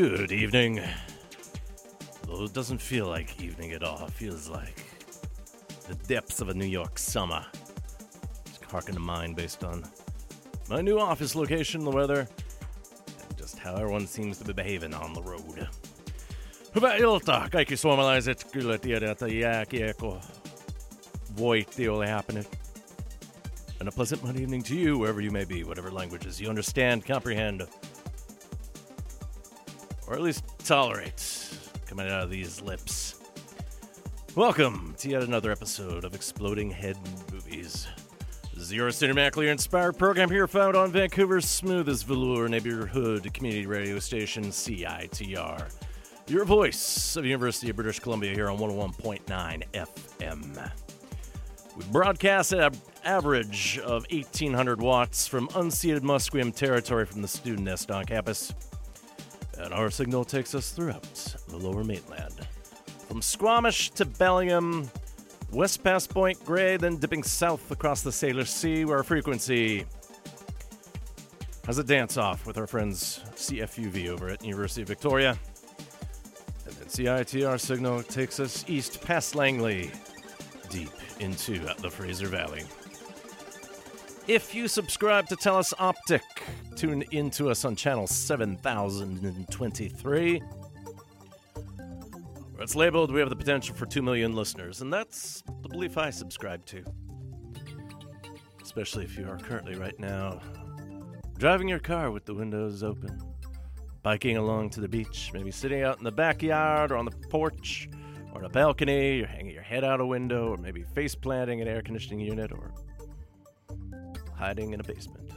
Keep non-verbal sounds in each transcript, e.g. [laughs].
Good evening. Though it doesn't feel like evening at all, it feels like the depths of a New York summer. Just harken to mine based on my new office location, the weather, and just how everyone seems to be behaving on the road. And a pleasant Monday evening to you, wherever you may be, whatever languages you understand, comprehend, or at least tolerate coming out of these lips. Welcome to yet another episode of Exploding Head Movies. This is your cinematically inspired program here found on Vancouver's smoothest velour neighborhood community radio station, CITR. Your voice of University of British Columbia here on 101.9 FM. We broadcast an average of 1,800 watts from unceded Musqueam territory from the student nest on campus. And our signal takes us throughout the lower mainland. From Squamish to Bellingham, west past Point Grey, then dipping south across the Salish Sea, where our frequency has a dance off with our friends CFUV over at University of Victoria. And then CITR signal takes us east past Langley, deep into the Fraser Valley. If you subscribe to Telus Optic, tune into us on channel 7023. Where it's labeled, we have the potential for 2 million listeners, and that's the belief I subscribe to. Especially if you are currently right now driving your car with the windows open, biking along to the beach, maybe sitting out in the backyard or on the porch or on a balcony, you're hanging your head out a window, or maybe face planting an air conditioning unit, or hiding in a basement.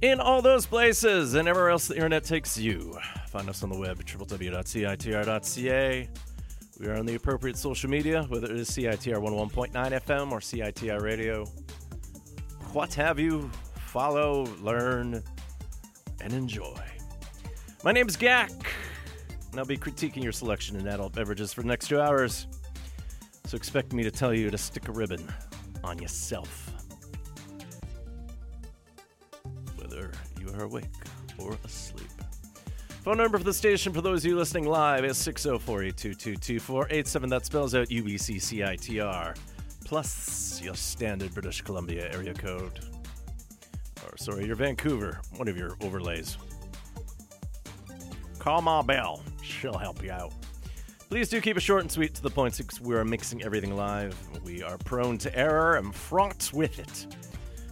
In all those places and everywhere else the internet takes you, find us on the web at www.citr.ca. We are on the appropriate social media, whether it is CITR 101.9 FM or CITR Radio. What have you? Follow, learn, and enjoy. My name is Gak and I'll be critiquing your selection in adult beverages for the next two hours. So expect me to tell you to stick a ribbon on yourself. Whether you are awake or asleep. Phone number for the station for those of you listening live is 604 822 2487. That spells out UBCCITR plus your standard British Columbia area code. Or, sorry, your Vancouver, one of your overlays. Call Ma Bell. She'll help you out. Please do keep it short and sweet to the point since we are mixing everything live. We are prone to error and fraught with it.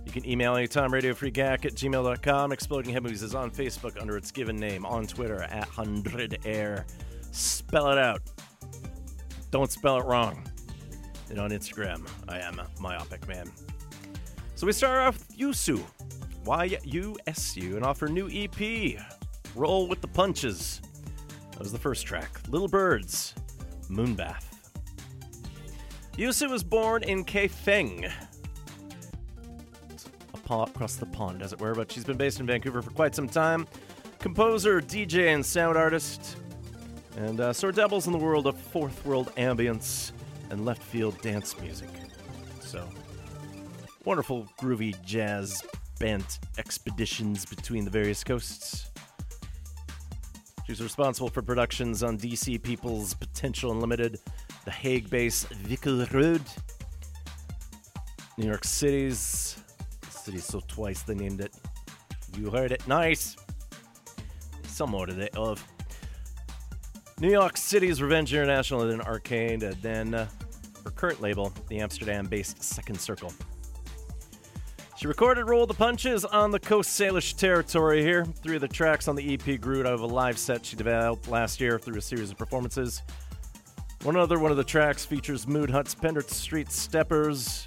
You can email anytime, radiofreegak at gmail.com. Exploding Head Movies is on Facebook under its given name, on Twitter at 100air. Spell it out. Don't spell it wrong. And on Instagram, I am Myopic Man. So we start off with Yu Su. Y-U-S-U, and offer new EP, Roll with the Punches. That was the first track. Little Birds, Moonbath. Yu Su was born in Kaifeng, across the pond, as it were, but she's been based in Vancouver for quite some time. Composer, DJ, and sound artist, and uh, sort of in the world of fourth world ambience and left field dance music. So, wonderful, groovy jazz bent expeditions between the various coasts. She's responsible for productions on DC People's Potential Unlimited, the Hague base Vickelrud, New York City's City so twice they named it. You heard it, nice. Some more today of New York City's Revenge International, and then Arcade, and then uh, her current label, the Amsterdam-based Second Circle. She recorded Roll the Punches on the Coast Salish territory here. Three of the tracks on the EP grew out of a live set she developed last year through a series of performances. One other one of the tracks features Mood Hut's Pender Street Steppers,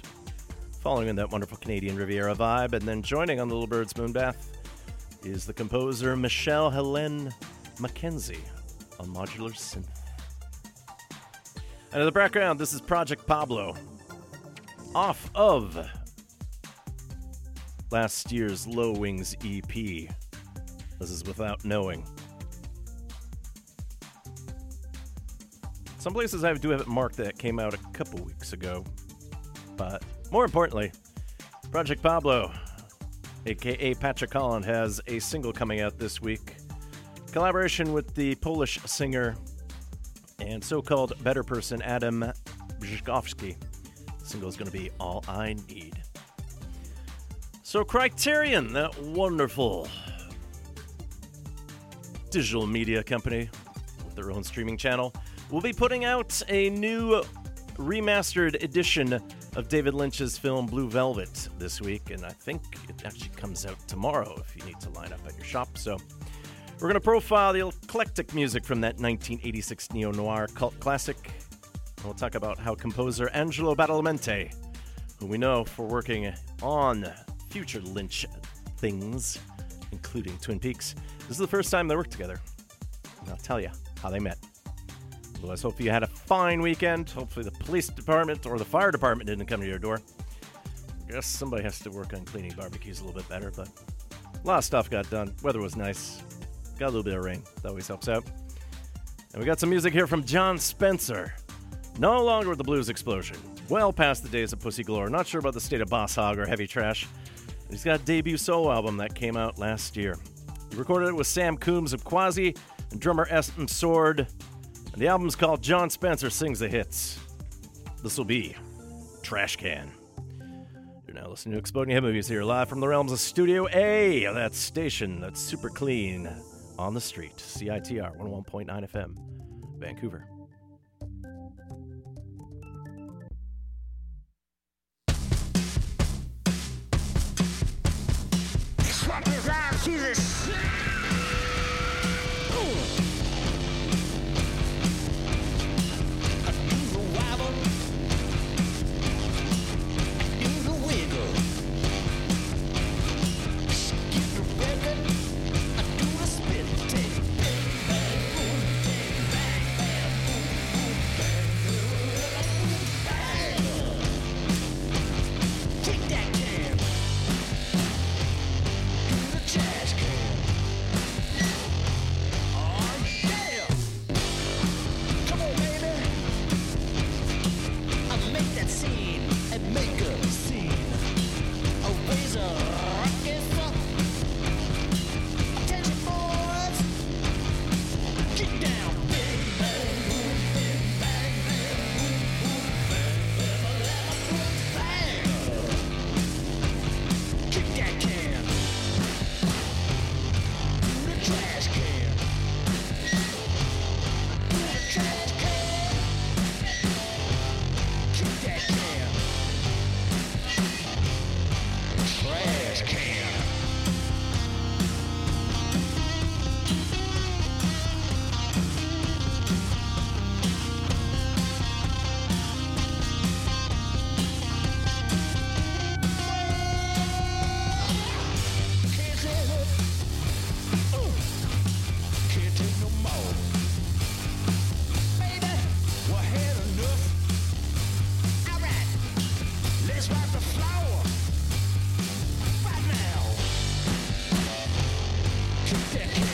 following in that wonderful Canadian Riviera vibe. And then joining on the Little Birds Moonbath is the composer Michelle Helene Mackenzie on modular synth. And in the background, this is Project Pablo off of last year's Low Wings EP. This is Without Knowing. Some places I do have it marked that came out a couple weeks ago. But more importantly, Project Pablo, aka Patrick Holland, has a single coming out this week Collaboration with the Polish singer and so called better person Adam Brzezowski. The single is going to be All I Need. So, Criterion, that wonderful digital media company with their own streaming channel, will be putting out a new remastered edition of David Lynch's film Blue Velvet this week, and I think it actually comes out tomorrow if you need to line up at your shop. So, we're going to profile the eclectic music from that 1986 neo noir cult classic. And we'll talk about how composer Angelo Badalamenti, who we know for working on future Lynch things, including Twin Peaks, this is the first time they worked together. And I'll tell you how they met. Otherwise, hope you had a fine weekend. Hopefully, the police department or the fire department didn't come to your door. I guess somebody has to work on cleaning barbecues a little bit better, but a lot of stuff got done. Weather was nice. Got a little bit of rain. That always helps out. And we got some music here from Jon Spencer. No longer with the blues explosion. Well past the days of Pussy Galore. Not sure about the state of Boss Hog or Heavy Trash. He's got a debut solo album that came out last year. He recorded it with Sam Coomes of Quasi and drummer Eston Sword. And the album's called Jon Spencer Sings the Hits. This will be Trash Can. You're now listening to Exploding Head Movies here live from the realms of Studio A, that station that's super clean on the street. CITR 101.9 FM, Vancouver. Want to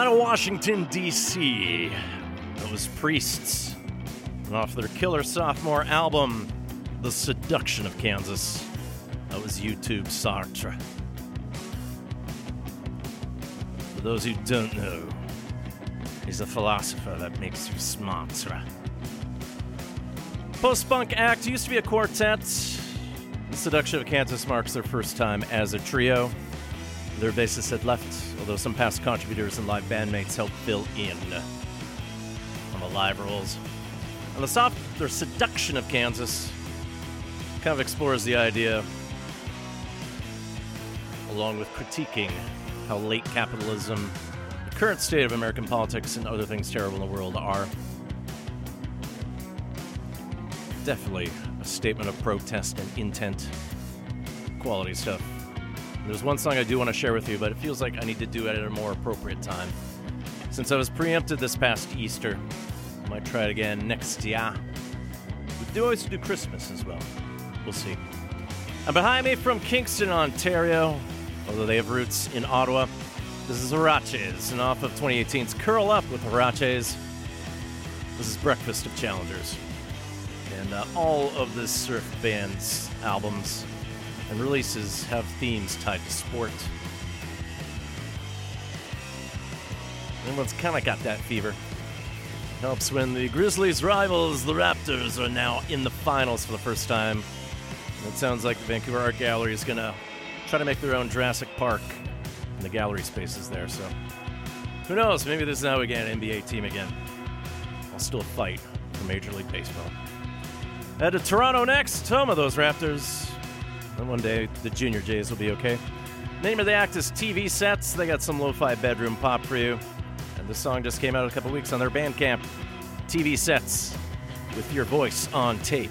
Out of Washington, D.C., was Priests. Off their killer sophomore album, The Seduction of Kansas, that was YouTube Sartre. For those who don't know, he's a philosopher that makes you smarter. Post punk act used to be a quartet. The Seduction of Kansas marks their first time as a trio. Their bassist had left, although some past contributors and live bandmates helped fill in on the live roles. And the soft, their Seduction of Kansas kind of explores the idea, along with critiquing how late capitalism, the current state of American politics, and other things terrible in the world are. Definitely a statement of protest and intent. Quality stuff. There's one song I do want to share with you, but it feels like I need to do it at a more appropriate time. Since I was preempted this past Easter, I might try it again next year. We do always do Christmas as well. We'll see. And behind me from Kingston, Ontario, although they have roots in Ottawa, this is Huaraches, and off of 2018's Curl Up with Huaraches. This is Breakfast of Challengers. And uh, all of the surf band's albums and releases have themes tied to sport. Everyone's kind of got that fever. Helps when the Grizzlies' rivals, the Raptors, are now in the finals for the first time. It sounds like the Vancouver Art Gallery is going to try to make their own Jurassic Park in the gallery spaces there. So who knows? Maybe this is now again an NBA team again. I'll still fight for Major League Baseball. Head to Toronto next, home of those Raptors. And one day the Junior Jays will be okay. Name of the act is TV Sets. They got some lo fi bedroom pop for you. And this song just came out a couple weeks on their Bandcamp. TV Sets with your voice on tape.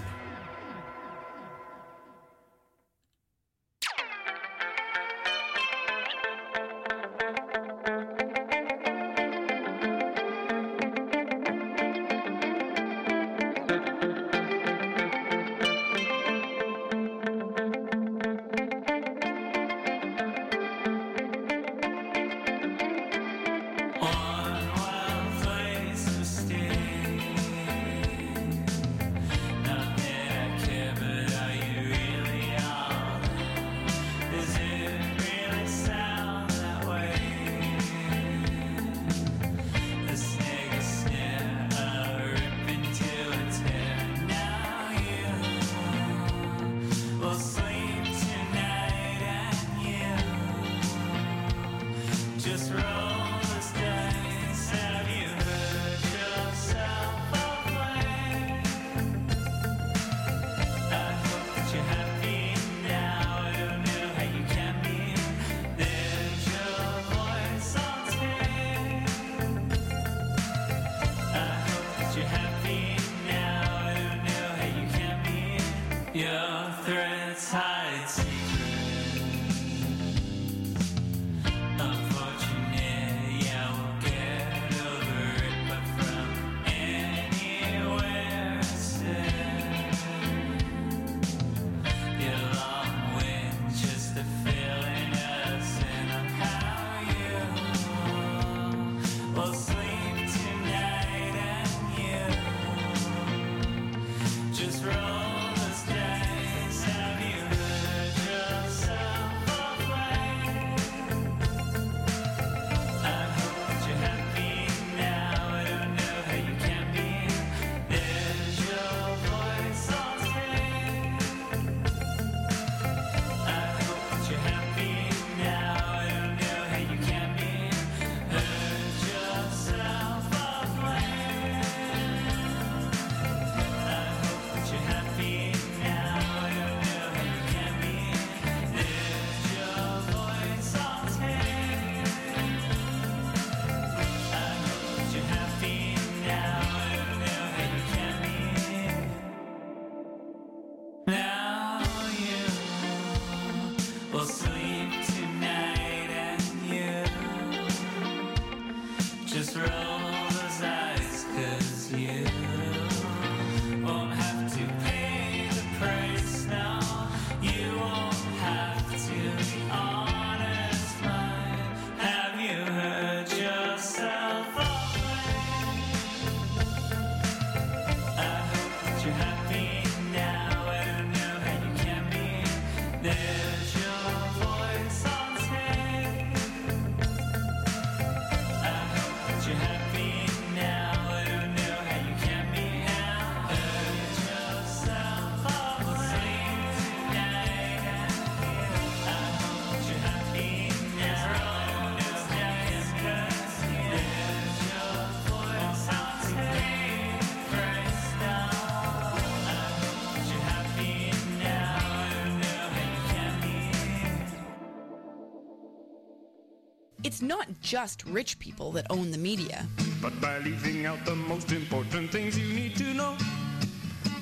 It's not just rich people that own the media. But by leaving out the most important things you need to know,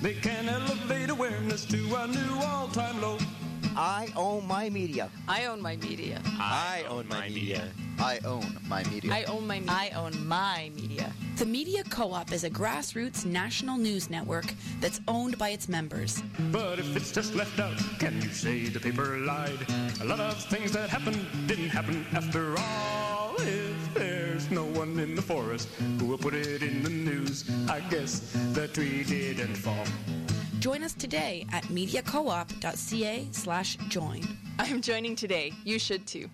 they can elevate awareness to a new all time low. I own my media. I own my media. I own my media. I own my media. I own my media. I own my media. The Co op is a grassroots national news network that's owned by its members. But if it's just left out, can you say the paper lied? A lot of things that happened didn't happen after all. If there's no one in the forest who will put it in the news, I guess the tree didn't fall. Join us today at mediacoop.ca slash join. I'm joining today. You should too.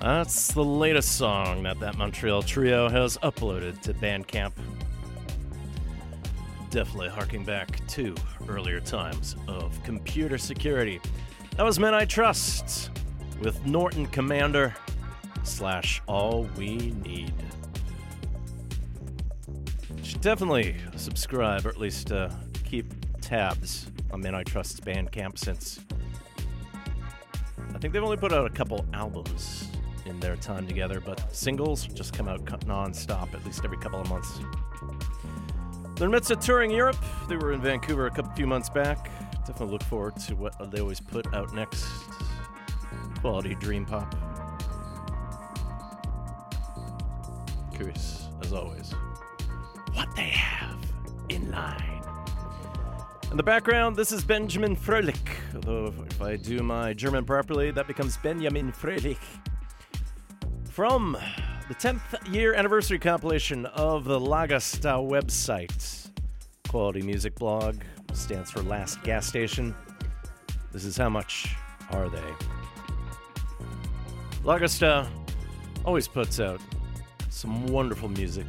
That's the latest song that that Montreal trio has uploaded to Bandcamp. Definitely harking back to earlier times of computer security. That was Men I Trust with Norton Commander slash All We Need. Should definitely subscribe or at least uh, keep tabs on Men I Trust's Bandcamp since I think they've only put out a couple albums in their time together, but singles just come out non-stop at least every couple of months. They're in the midst of touring Europe. They were in Vancouver a couple few months back. Definitely look forward to what they always put out next. Quality dream pop. Curious, as always, what they have in line. In the background, this is Benjamin Fröhlich. Although, if I do my German properly, that becomes Benjamin Fröhlich. From the 10th year anniversary compilation of the Lagasta website. Quality Music Blog stands for Last Gas Station. This is how much are they? Lagasta always puts out some wonderful music.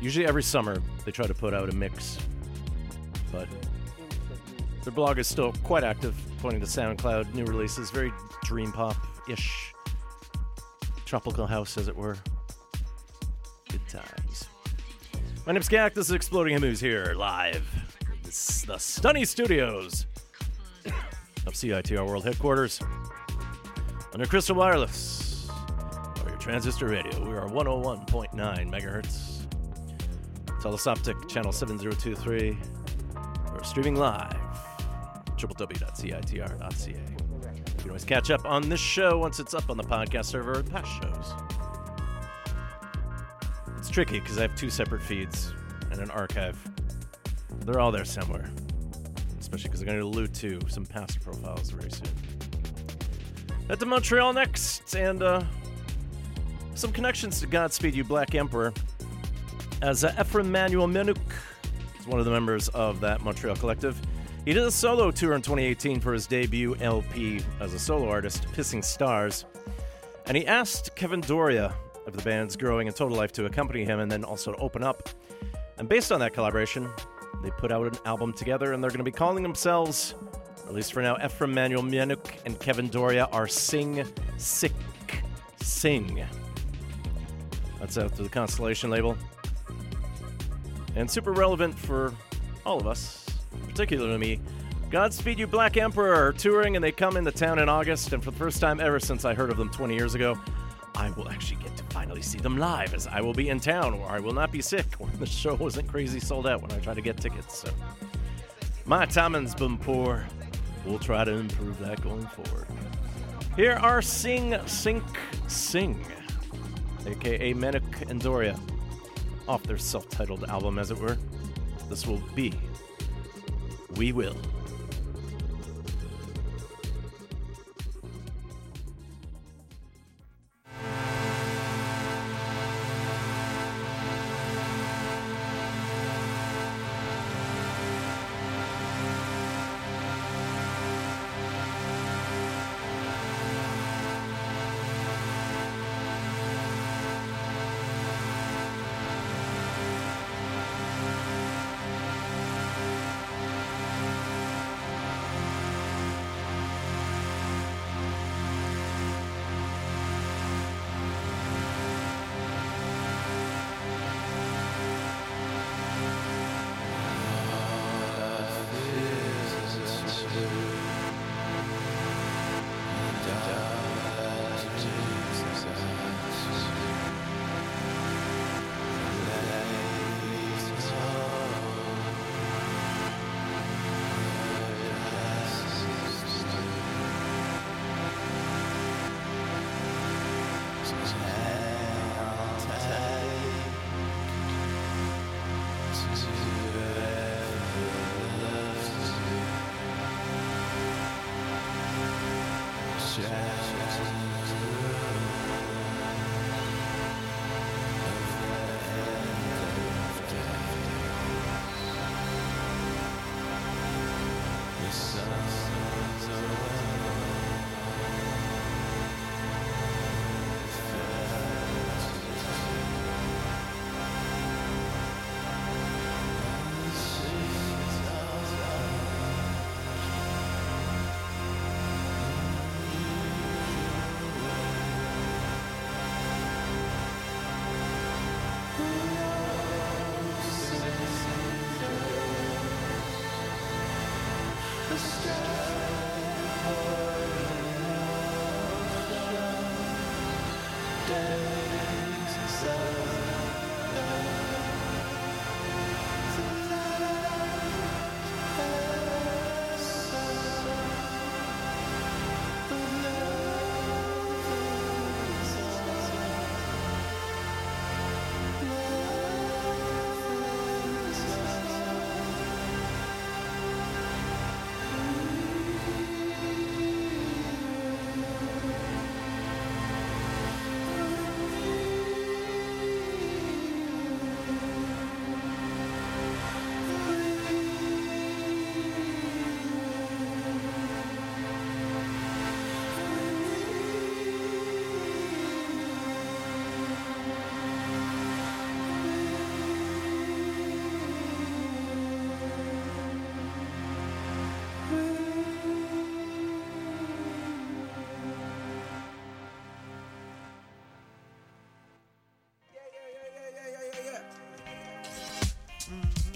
Usually every summer they try to put out a mix, but their blog is still quite active, pointing to SoundCloud, new releases, very dream pop ish, tropical house, as it were. Good times. My name's Gak. This is Exploding Head Movies here, live. This is the Stunny Studios of CITR World Headquarters under Crystal Wireless or your transistor radio. We are 101.9 megahertz. Telus Optik channel 7023. We're streaming live www.citr.ca. You can always catch up on this show once it's up on the podcast server or past shows. It's tricky because I have two separate feeds and an archive. They're all there somewhere. Especially because I'm going to allude to some past profiles very soon. Head to Montreal next, and uh, some connections to Godspeed You Black Emperor. As uh, Efrim Manuel Menuck is one of the members of that Montreal collective. He did a solo tour in 2018 for his debut LP as a solo artist, Pissing Stars. And he asked Kevin Doria of the band's Growing and Total Life to accompany him and then also to open up. And based on that collaboration, they put out an album together and they're going to be calling themselves, at least for now, Efrim Manuel Menuck and Kevin Doria are Sing Sinck Sing. That's out through the Constellation label. And super relevant for all of us, particularly me. Godspeed You Black Emperor are touring and they come into town in August. And for the first time ever since I heard of them 20 years ago, I will actually get to finally see them live as I will be in town or I will not be sick [laughs] when the show wasn't crazy sold out when I tried to get tickets. So my timing's been poor. We'll try to improve that going forward. Here are Sing Sinck Sing, aka Menuck and Doria, off their self titled album, as it were. This will be We Will.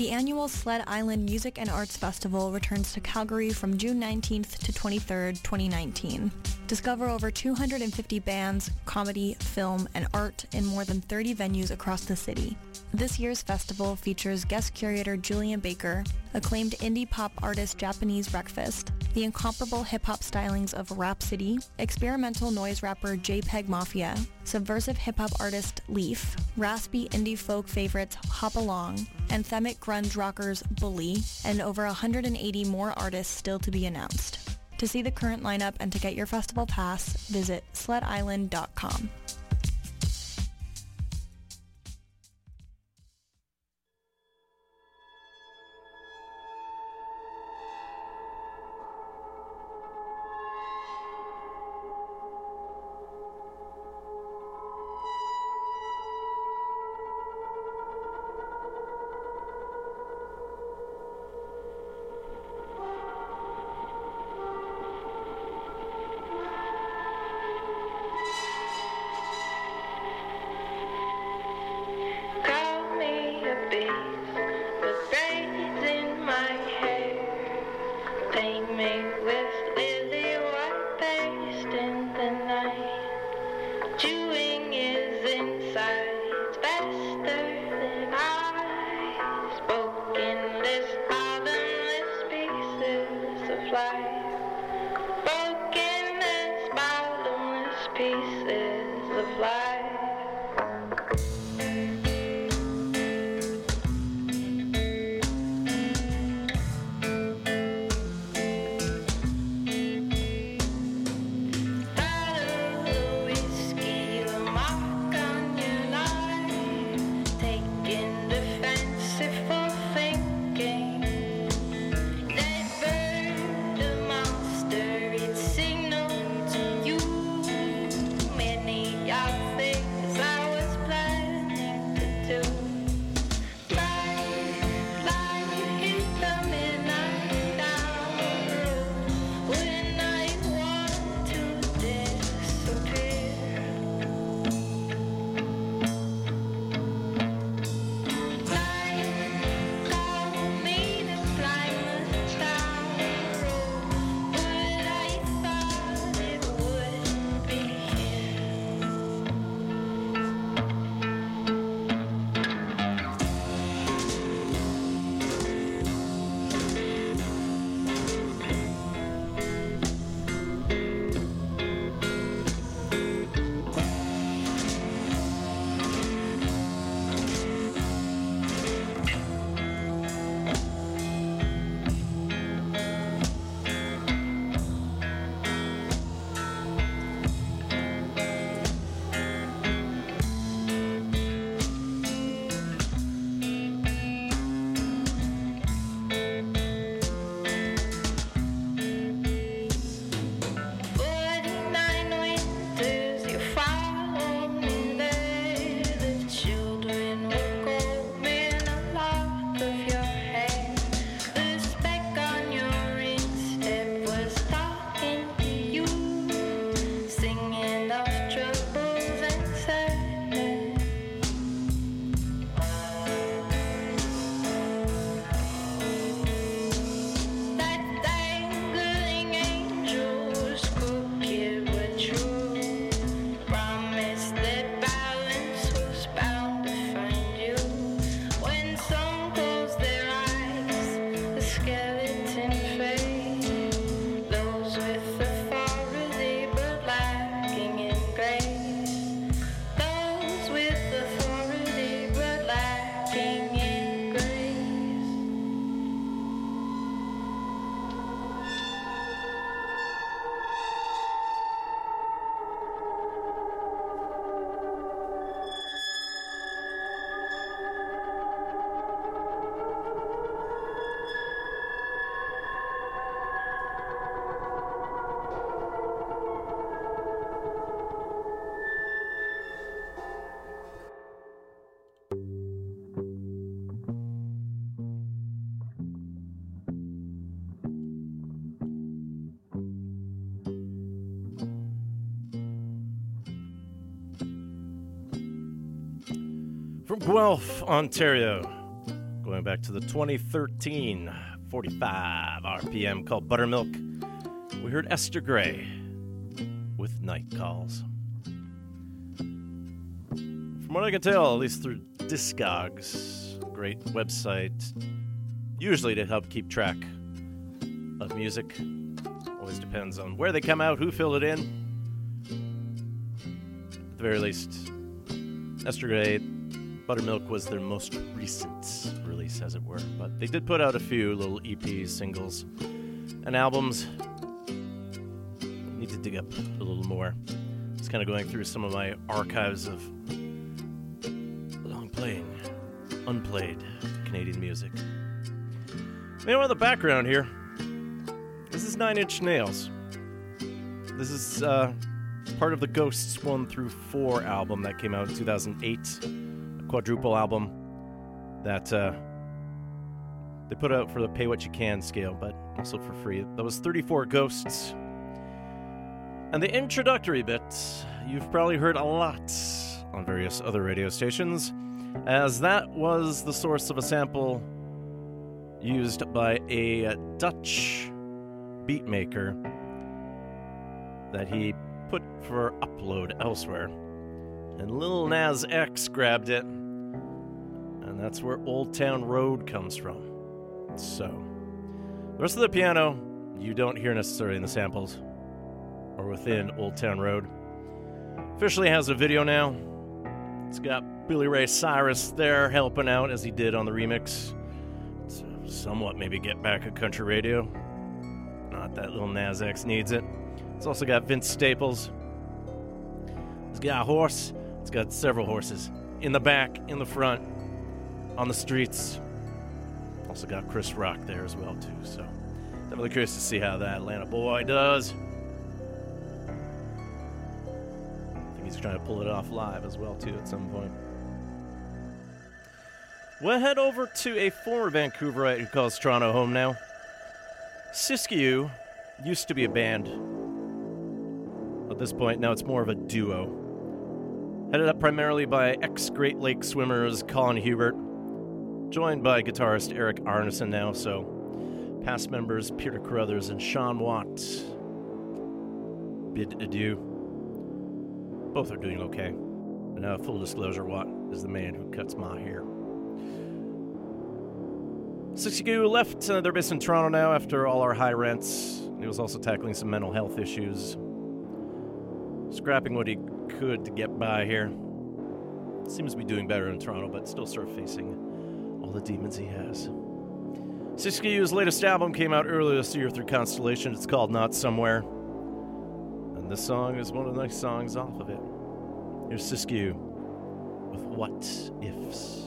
The annual Sled Island Music and Arts Festival returns to Calgary from June 19th to 23rd, 2019. Discover over 250 bands, comedy, film, and art in more than 30 venues across the city. This year's festival features guest curator Julien Baker, acclaimed indie pop artist Japanese Breakfast, the incomparable hip-hop stylings of Rapsody, experimental noise rapper JPEG Mafia, subversive hip-hop artist Le1f, raspy indie folk favorites Hop Along, anthemic grunge rockers Bully, and over 180 more artists still to be announced. To see the current lineup and to get your festival pass, visit sledisland.com. From Guelph, Ontario, going back to the 2013 45 RPM called Buttermilk, we heard Esther Grey with Night Calls. From what I can tell, at least through Discogs, great website, usually to help keep track of music. Always depends on where they come out, who filled it in. At the very least, Esther Grey, Buttermilk was their most recent release, as it were. But they did put out a few little EPs, singles, and albums. Need to dig up a little more. Just kind of going through some of my archives of long playing, unplayed Canadian music. Meanwhile, the background here. This is Nine Inch Nails. This is uh, part of the Ghosts 1 through 4 album that came out in 2008. Quadruple album that uh, they put out for the pay what you can scale, but also for free. That was 34 Ghosts. And the introductory bit, you've probably heard a lot on various other radio stations, as that was the source of a sample used by a Dutch beatmaker that he put for upload elsewhere. And Lil Nas X grabbed it, and that's where Old Town Road comes from. So, the rest of the piano you don't hear necessarily in the samples or within Old Town Road. Officially has a video now. It's got Billy Ray Cyrus there helping out as he did on the remix. To somewhat maybe get back at country radio. Not that Lil Nas X needs it. It's also got Vince Staples. It's got a horse. It's got several horses in the back, in the front, on the streets. Also got Chris Rock there as well too. So definitely curious to see how that Atlanta boy does. I think he's trying to pull it off live as well too at some point. We'll head over to a former Vancouverite who calls Toronto home now. Siskiyou used to be a band. At this point, now it's more of a duo. Headed up primarily by ex Great Lake swimmers Colin Huebert, joined by guitarist Eric Arneson now, so past members Peter Carruthers and Sean Watt bid adieu. Both are doing okay. And uh, full disclosure, Watt is the man who cuts my hair. Siskiyou left. Uh, based in Toronto now after all our high rents. He was also tackling some mental health issues, scrapping what he could to get by here. Seems to be doing better in Toronto, but still sort of facing all the demons he has. Siskiyou's latest album came out earlier this year through Constellation. It's called Not Somewhere. And this song is one of the nice songs off of it. Here's Siskiyou with What Ifs.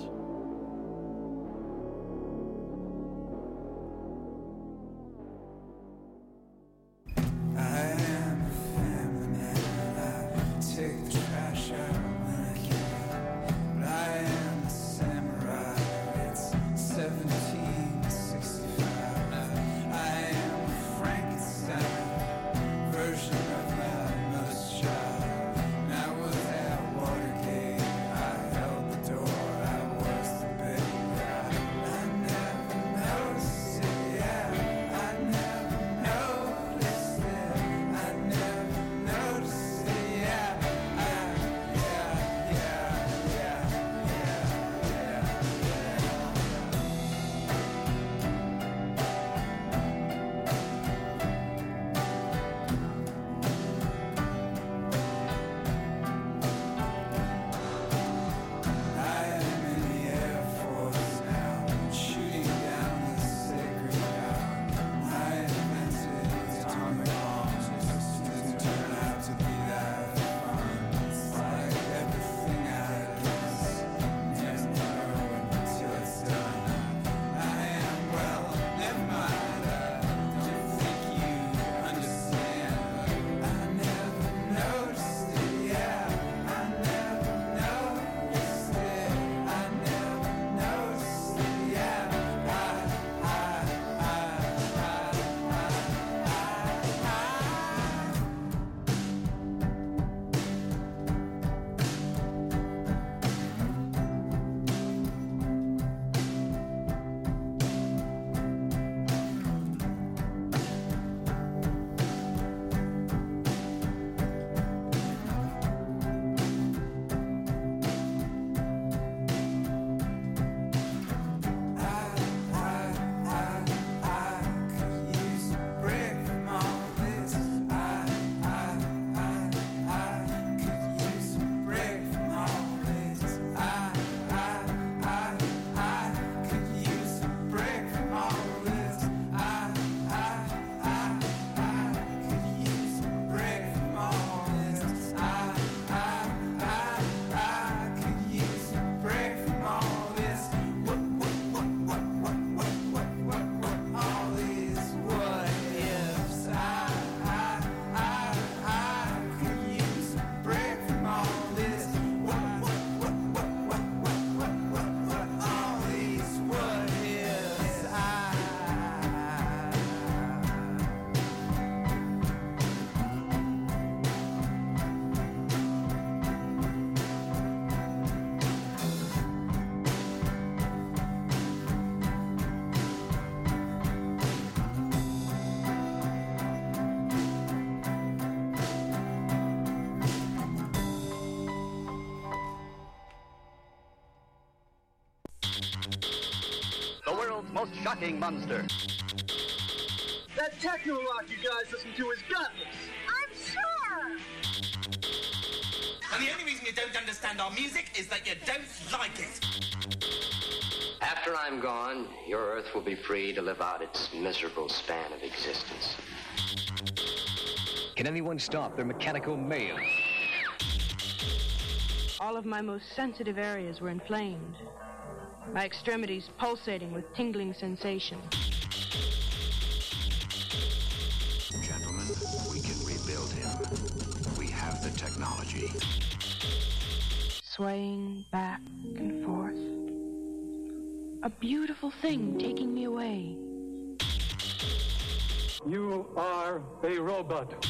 Shocking monster. That techno rock you guys listen to is gutless. I'm sure. And the only reason you don't understand our music is that you don't like it. After I'm gone, your Earth will be free to live out its miserable span of existence. Can anyone stop their mechanical mayhem? All of my most sensitive areas were inflamed. My extremities pulsating with tingling sensation. Gentlemen, we can rebuild him. We have the technology. Swaying back and forth. A beautiful thing taking me away. You are a robot.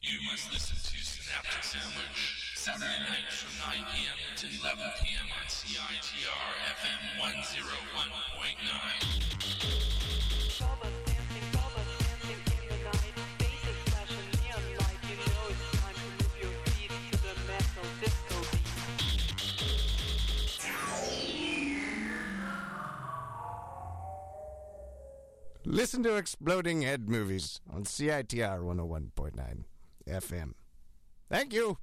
You must listen to Synaptic Sandwich, Saturday from 9 p.m. to 11 p.m. on CITR FM 101.9. Listen to Exploding Head Movies on CITR 101.9 FM. Thank you.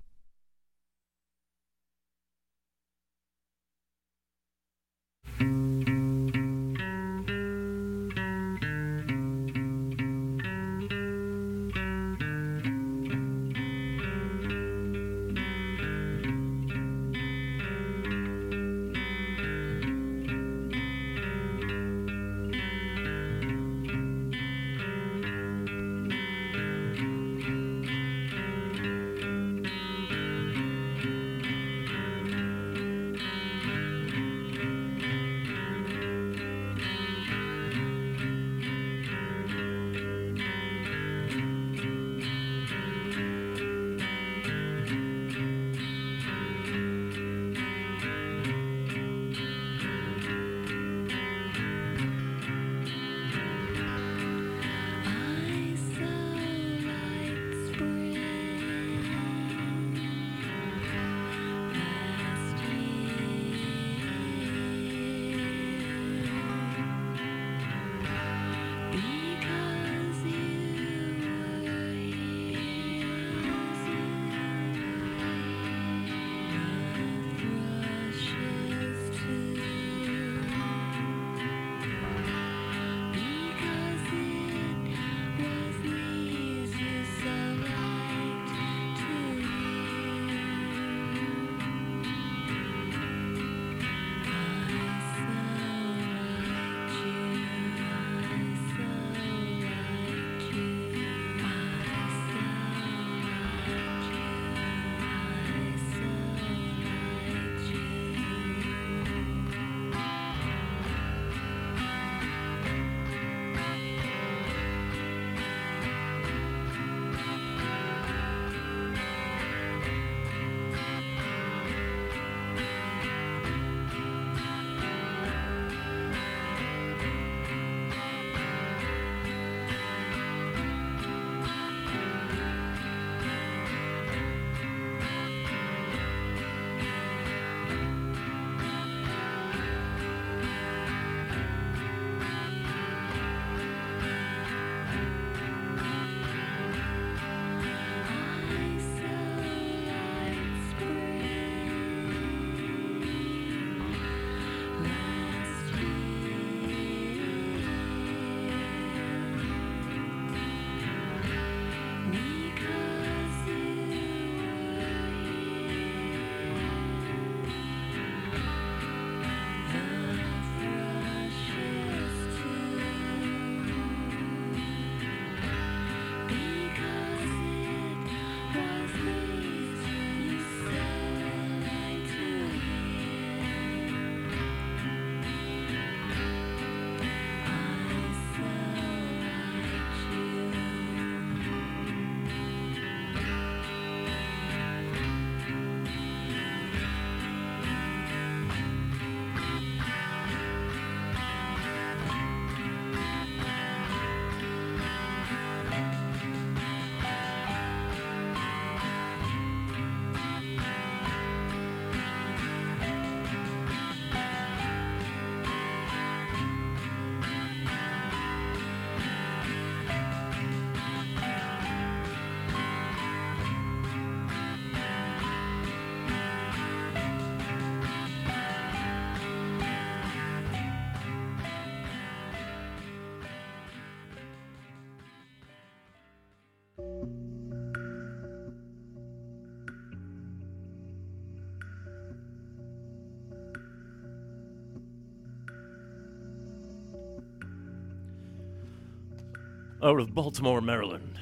Out of Baltimore, Maryland.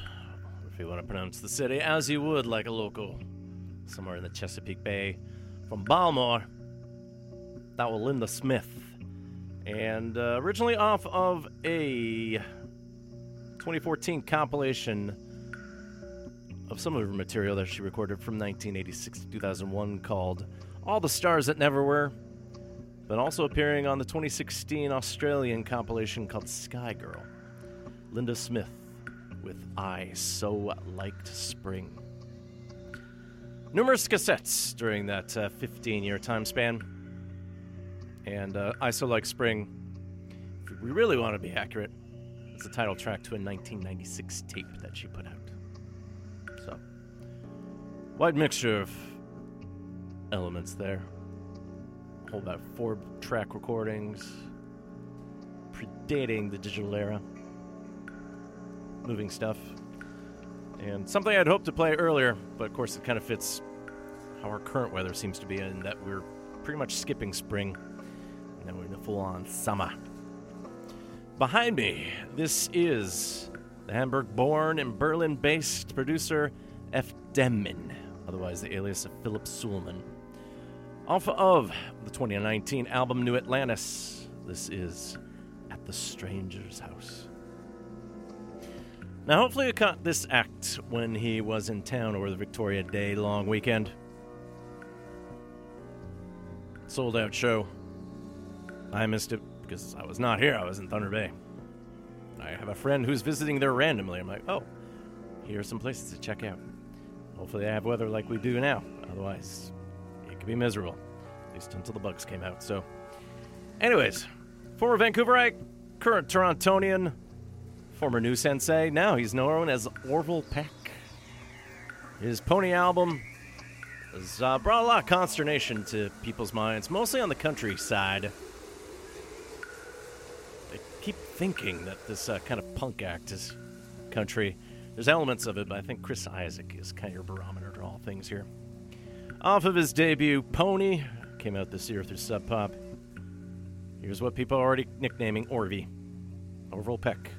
If you want to pronounce the city as you would like a local, somewhere in the Chesapeake Bay. From Baltimore, that was Linda Smith. And uh, originally off of a 2014 compilation of some of her material that she recorded from 1986 to 2001 called All the Stars That Never Were, but also appearing on the 2016 Australian compilation called Sky Girl. Linda Smith with I So Liked Spring. Numerous cassettes during that 15 year time span. And uh, I So Like Spring, if we really want to be accurate, it's the title track to a 1996 tape that she put out. So, wide mixture of elements there. Whole about four track recordings, predating the digital era moving stuff. And something I'd hoped to play earlier, but of course it kind of fits how our current weather seems to be in that we're pretty much skipping spring and then we're in the full on summer. Behind me, this is the Hamburg born and Berlin based producer F. Demmin, otherwise the alias of Phillip Sollmann. Off of the 2019 album New Atlantis, this is At the Stranger's House. Now, hopefully, you caught this act when he was in town over the Victoria Day long weekend. Sold out show. I missed it because I was not here. I was in Thunder Bay. I have a friend who's visiting there randomly. I'm like, oh, here are some places to check out. Hopefully, they have weather like we do now. Otherwise, it could be miserable. At least until the bugs came out. So, anyways, former Vancouverite, current Torontonian, former Nü Sensae. Now he's known as Orville Peck. His Pony album has uh, brought a lot of consternation to people's minds, mostly on the countryside. They keep thinking that this uh, kind of punk act is country. There's elements of it, but I think Chris Isaak is kind of your barometer to all things here. Off of his debut, Pony, came out this year through Sub Pop. Here's what people are already nicknaming Orvie Orville Peck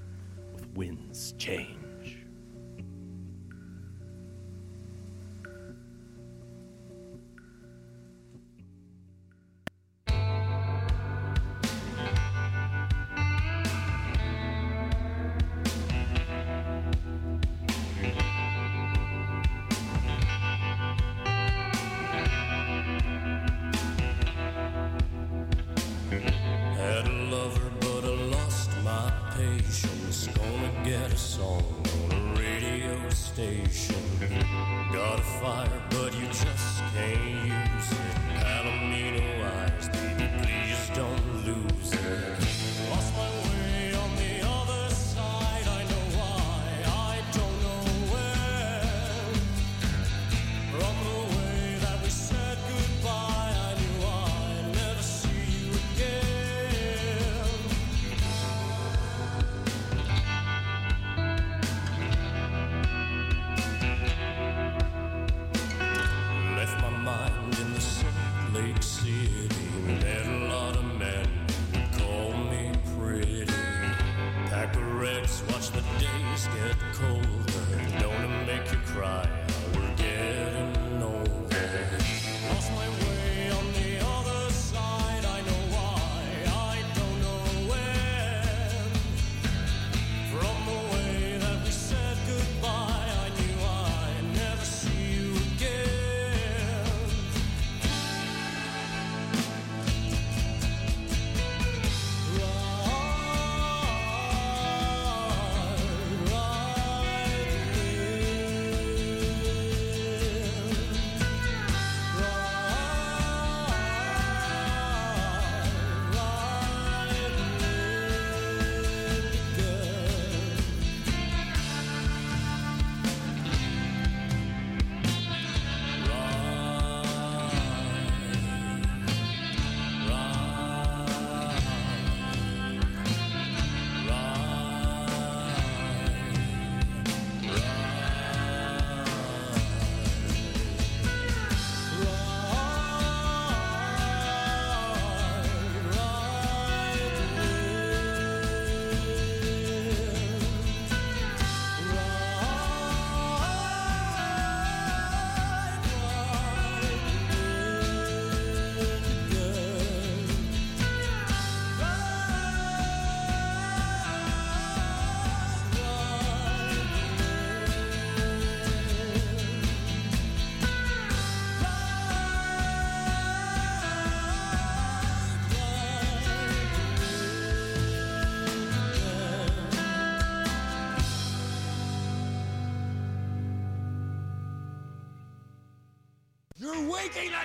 winds change.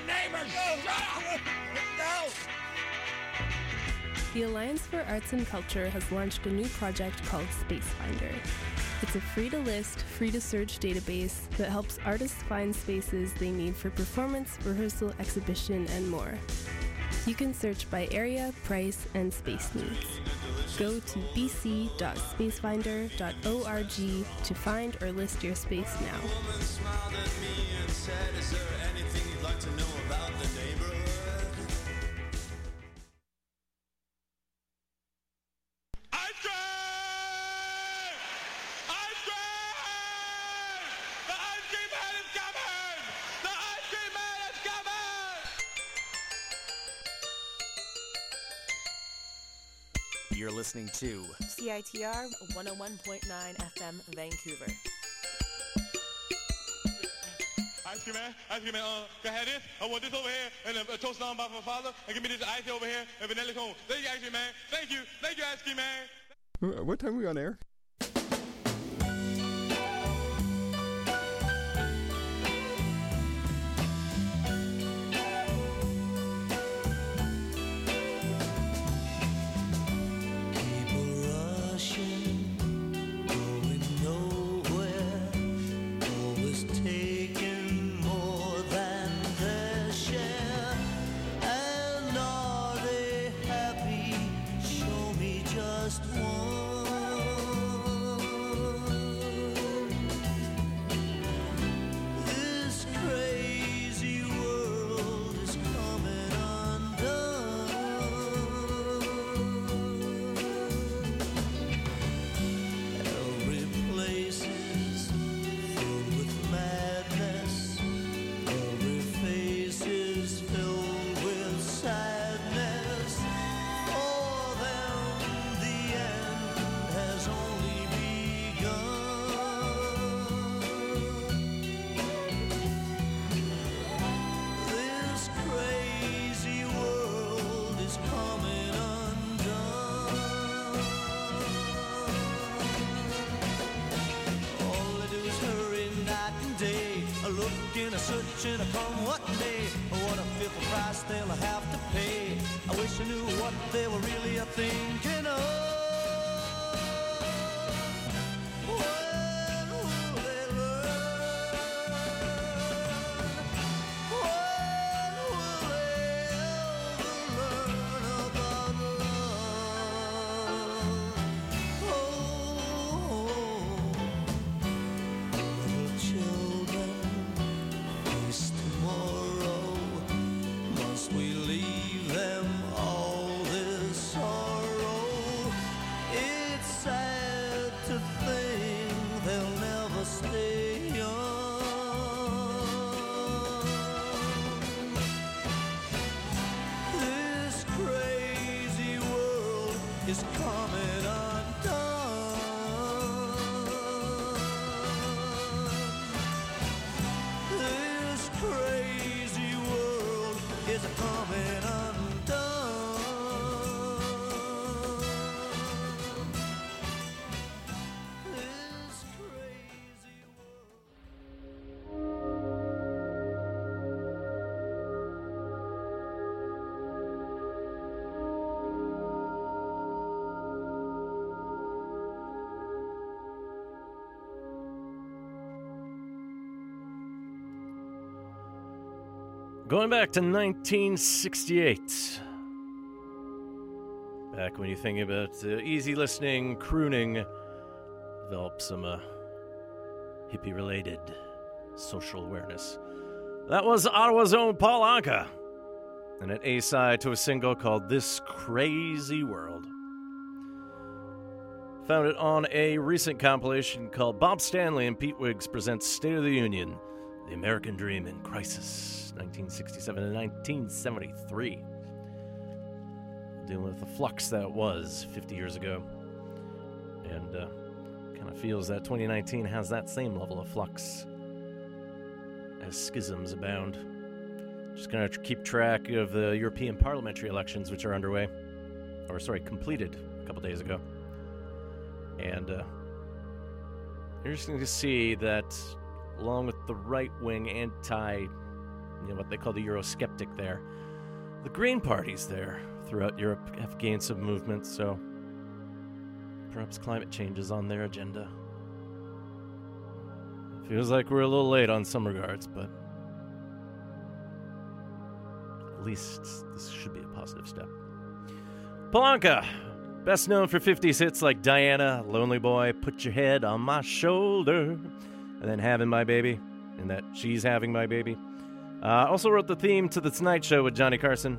Neighbors! No! The Alliance for Arts and Culture has launched a new project called Spacefinder. It's a free to list, free to search database that helps artists find spaces they need for performance, rehearsal, exhibition, and more. You can search by area, price, and space needs. Go to bc.spacefinder.org to find or list your space now. Listening to CITR 101.9 FM Vancouver. Ice cream man, ice cream man, uh, can I have this? I want this over here, and a, a toast on by my father, and give me this ice over here, and vanilla cone. Thank you, ice cream man. Thank you. Thank you, ice cream man. What time are we on air? Searching, a come what may. What a fearful price they'll have to pay. I wish I knew what they were really Going back to 1968. Back when you think about uh, easy listening, crooning, develop some uh, hippie related social awareness. That was Ottawa's own Paul Anka, and an A side to a single called This Crazy World. Found it on a recent compilation called Bob Stanley and Pete Wiggs Presents State of the Union The American Dream in Crisis, 1967 and 1973. Dealing with the flux that was 50 years ago. And uh, kind of feels that 2019 has that same level of flux as schisms abound. Just going to keep track of the European parliamentary elections, which are underway, or sorry, completed a couple days ago. And uh, interesting to see that, along with the right wing anti you know, what they call the Eurosceptic there. The Green parties there throughout Europe have gained some movement, so perhaps climate change is on their agenda. Feels like we're a little late on some regards, but at least this should be a positive step. Paul Anka, best known for 50s hits like Diana, Lonely Boy, Put Your Head on My Shoulder, and then Having My Baby, that She's Having My Baby. Uh, also wrote the theme to The Tonight Show with Johnny Carson.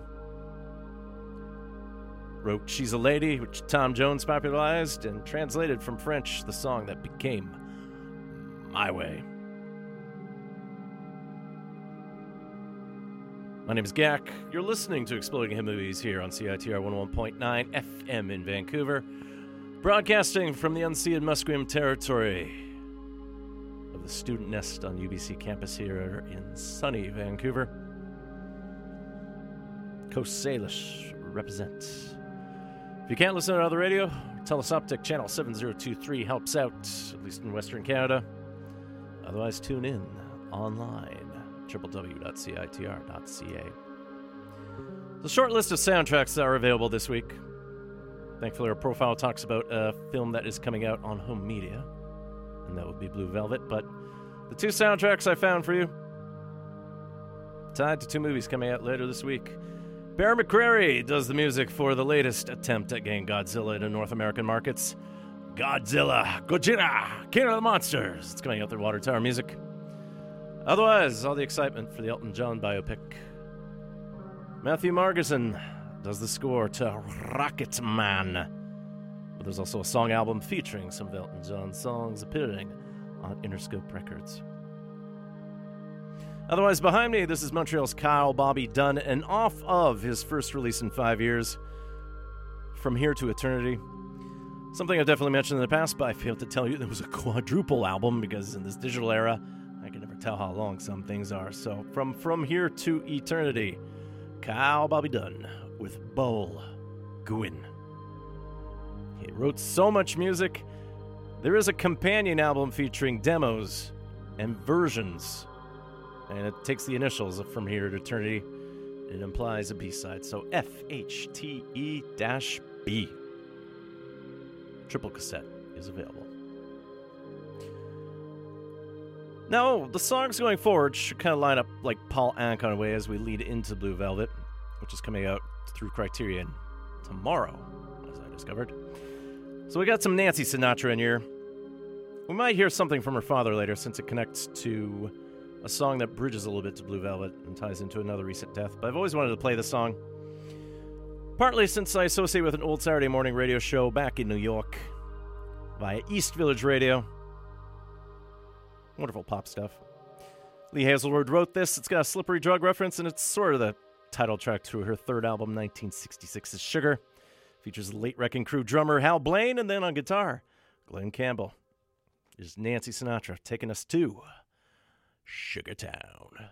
Wrote She's a Lady, which Tom Jones popularized, and translated from French the song that became My Way. My name is Gak. You're listening to Exploding Head Movies here on CITR 101.9 FM in Vancouver, broadcasting from the unceded Musqueam territory the student nest on UBC campus here in sunny Vancouver. Coast Salish represent. If you can't listen to other radio, Telus Optik channel 7023 helps out, at least in Western Canada. Otherwise, tune in online www.citr.ca. The short list of soundtracks that are available this week. Thankfully, our profile talks about a film that is coming out on home media, and that would be Blue Velvet. But the two soundtracks I found for you, tied to two movies coming out later this week. Bear McCreary does the music for the latest attempt at getting Godzilla into North American markets. Godzilla, Gojira, King of the Monsters. It's coming out through Water Tower Music. Otherwise, all the excitement for the Elton John biopic. Matthew Margeson does the score to Rocket Man. But there's also a song album featuring some of Elton John's songs appearing on Interscope Records. Otherwise, behind me, this is Montreal's Kyle Bobby Dunn, and off of his first release in five years, From Here to Eternity. Something I've definitely mentioned in the past, but I failed to tell you there was a quadruple album because in this digital era, I can never tell how long some things are. So, from From Here to Eternity, Kyle Bobby Dunn with Boul. Gouin. Wrote so much music. There is a companion album featuring demos and versions, and it takes the initials From Here to Eternity. It implies a B side, so FHTE B. Triple cassette is available. Now, the songs going forward should kind of line up like Paul Anka way as we lead into Blue Velvet, which is coming out through Criterion tomorrow, as I discovered. So we got some Nancy Sinatra in here. We might hear something from her father later since it connects to a song that bridges a little bit to Blue Velvet and ties into another recent death. But I've always wanted to play this song. Partly since I associate with an old Saturday morning radio show back in New York via East Village Radio. Wonderful pop stuff. Lee Hazlewood wrote this. It's got a slippery drug reference, and it's sort of the title track to her third album, 1966's Sugar. Features late Wrecking Crew drummer Hal Blaine, and then on guitar, Glen Campbell. Is Nancy Sinatra taking us to Sugar Town.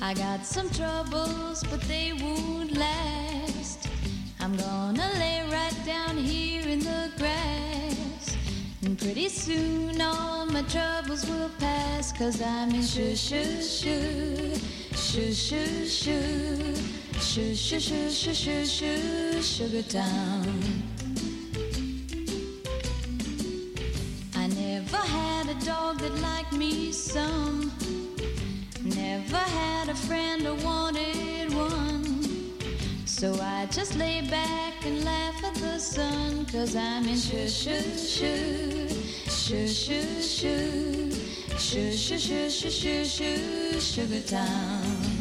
I got some troubles, but they won't last. I'm gonna lay right down here in the grass. And pretty soon all my troubles will pass. Cause I'm in shoo shoo shoo, shoo shoo shoo, shoo shoo shoo shoo shoo shoo, Sugar Town. I never had a dog that liked me some. Never had a friend or wanted one. So I just lay back and laugh at the sun. Cause I'm in shoo shoo shoo, shoo shoo shoo, shoo shoo shoo shoo shoo shoo, Sugar Town.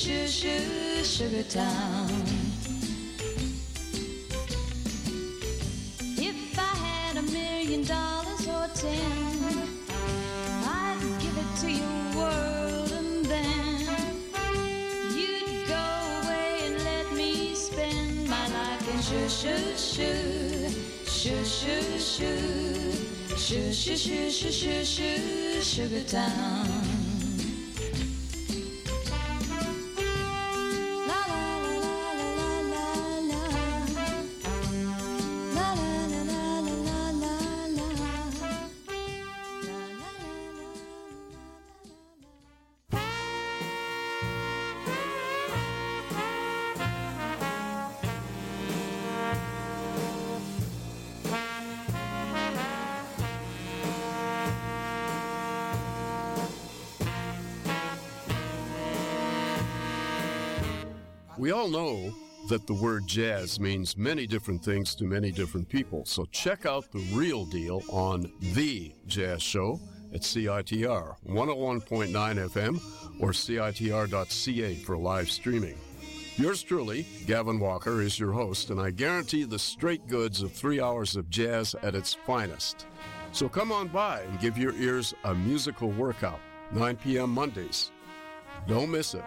Shoo shoo, Sugar Town. If I had a million dollars or ten, I'd give it to your world and then you'd go away and let me spend my life in shoo, shoo shoo shoo, shoo shoo shoo shoo shoo shoo, Sugar Town. That the word jazz means many different things to many different people, so check out the real deal on The Jazz Show at CITR 101.9 FM or CITR.ca for live streaming. Yours truly, Gavin Walker, is your host, and I guarantee the straight goods of three hours of jazz at its finest. So come on by and give your ears a musical workout, 9 p.m. Mondays. Don't miss it.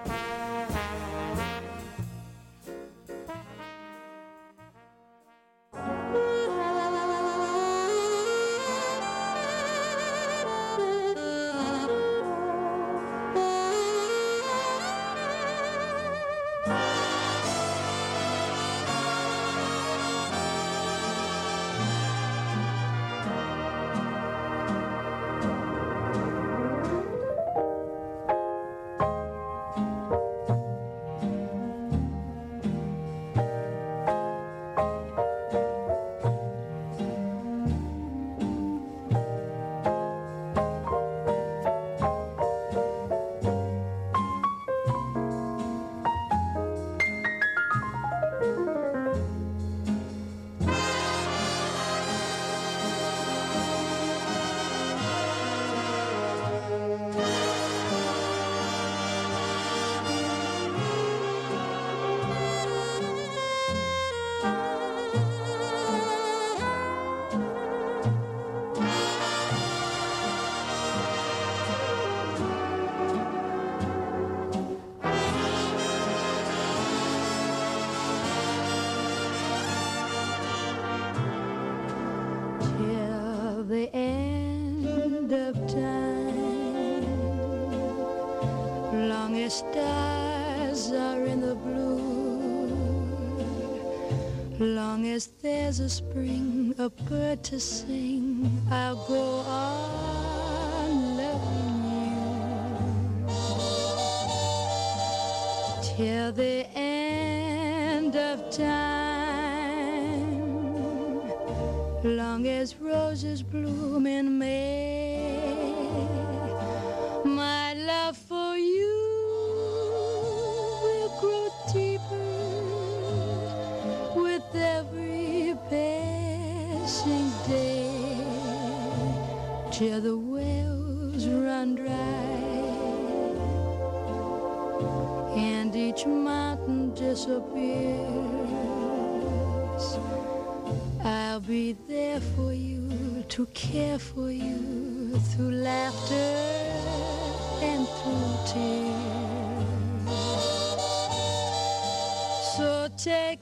A spring, a bird to sing, I'll go on loving you till the end of time. Long as roses bloom in May, disappears. I'll be there for you to care for you through laughter and through tears. So take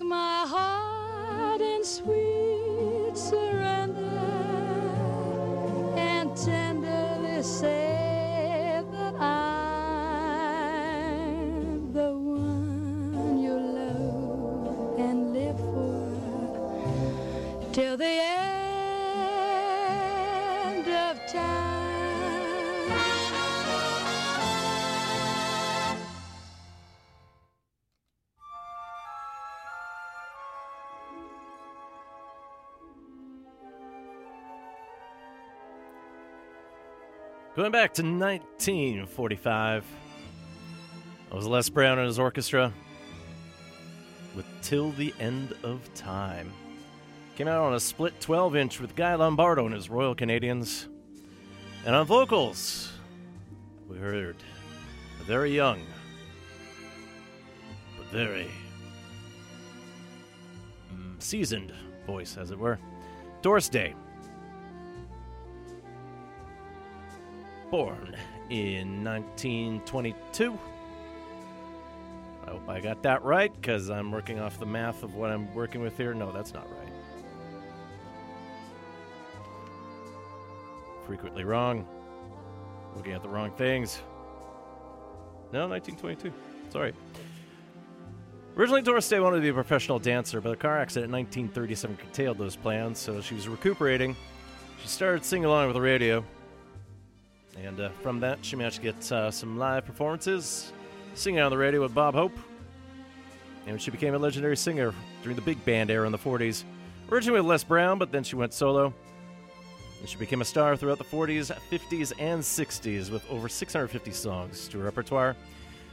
Going back to 1945, that was Les Brown and his orchestra with Till the End of Time. Came out on a split 12 inch with Guy Lombardo and his Royal Canadians. And on vocals, we heard a very young, but very mm, seasoned voice, as it were, Doris Day. Born in 1922. I hope I got that right because I'm working off the math of what I'm working with here. No, that's not right. Frequently wrong. Looking at the wrong things. No, 1922. Sorry. Originally, Doris Day wanted to be a professional dancer, but a car accident in 1937 curtailed those plans, so she was recuperating. She started singing along with the radio, and uh, from that, she managed to get uh, some live performances, singing on the radio with Bob Hope. And she became a legendary singer during the big band era in the 40s. Originally with Les Brown, but then she went solo. And she became a star throughout the 40s, 50s, and 60s with over 650 songs to her repertoire.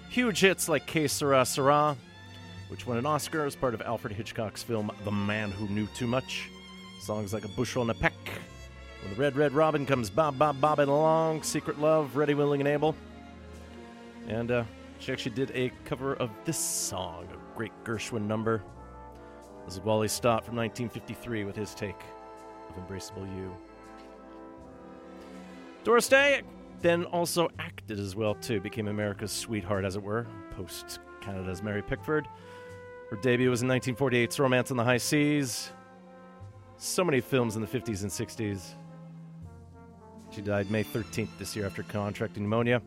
Huge hits like Que Sera Sera, which won an Oscar as part of Alfred Hitchcock's film The Man Who Knew Too Much. Songs like A Bushel and a Peck, When the Red Red Robin Comes Bob Bob Bobbing Along, Secret Love, Ready, Willing, and Able. And uh, she actually did a cover of this song, a great Gershwin number. This is Wally Stott from 1953 with his take of Embraceable You. Doris Day then also acted as well too, became America's sweetheart, as it were, post Canada's Mary Pickford. Her debut was in 1948's Romance on the High Seas. So many films in the 50s and 60s. She died May 13th this year after contracting pneumonia.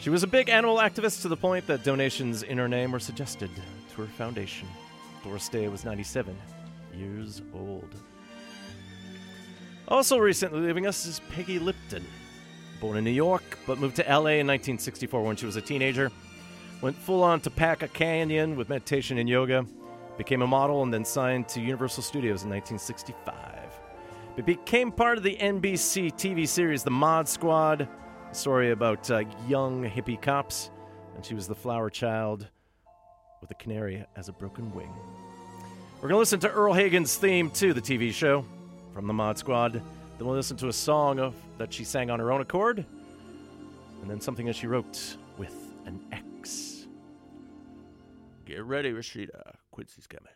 She was a big animal activist to the point that donations in her name were suggested to her foundation. Doris Day was 97 years old. Also recently leaving us is Peggy Lipton. Born in New York, but moved to LA in 1964 when she was a teenager. Went full on Topanga Canyon with meditation and yoga. Became a model and then signed to Universal Studios in 1965. It became part of the NBC TV series The Mod Squad, a story about uh, young hippie cops, and she was the flower child with a canary as a broken wing. We're going to listen to Earle Hagen's theme to the TV show from the Mod Squad. Then we'll listen to a song of, that she sang on her own accord, and then something that she wrote with an X. Get ready, Rashida. Quincy's coming.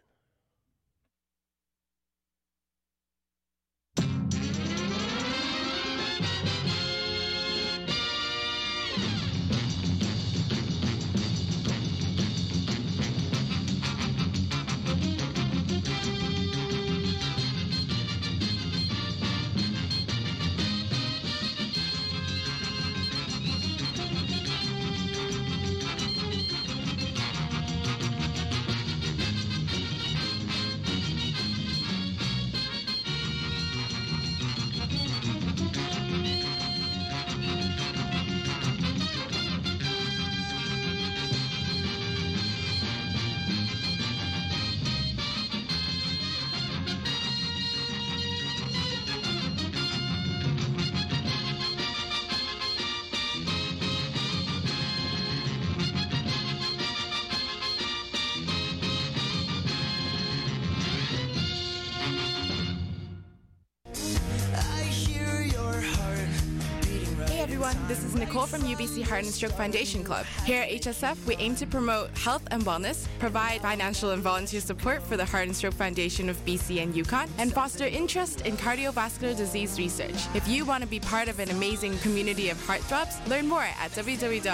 And Stroke Foundation Club. Here at HSF, we aim to promote health and wellness, provide financial and volunteer support for the Heart and Stroke Foundation of BC and Yukon, and foster interest in cardiovascular disease research. If you want to be part of an amazing community of heartthrobs, learn more at www.ubchsf.com.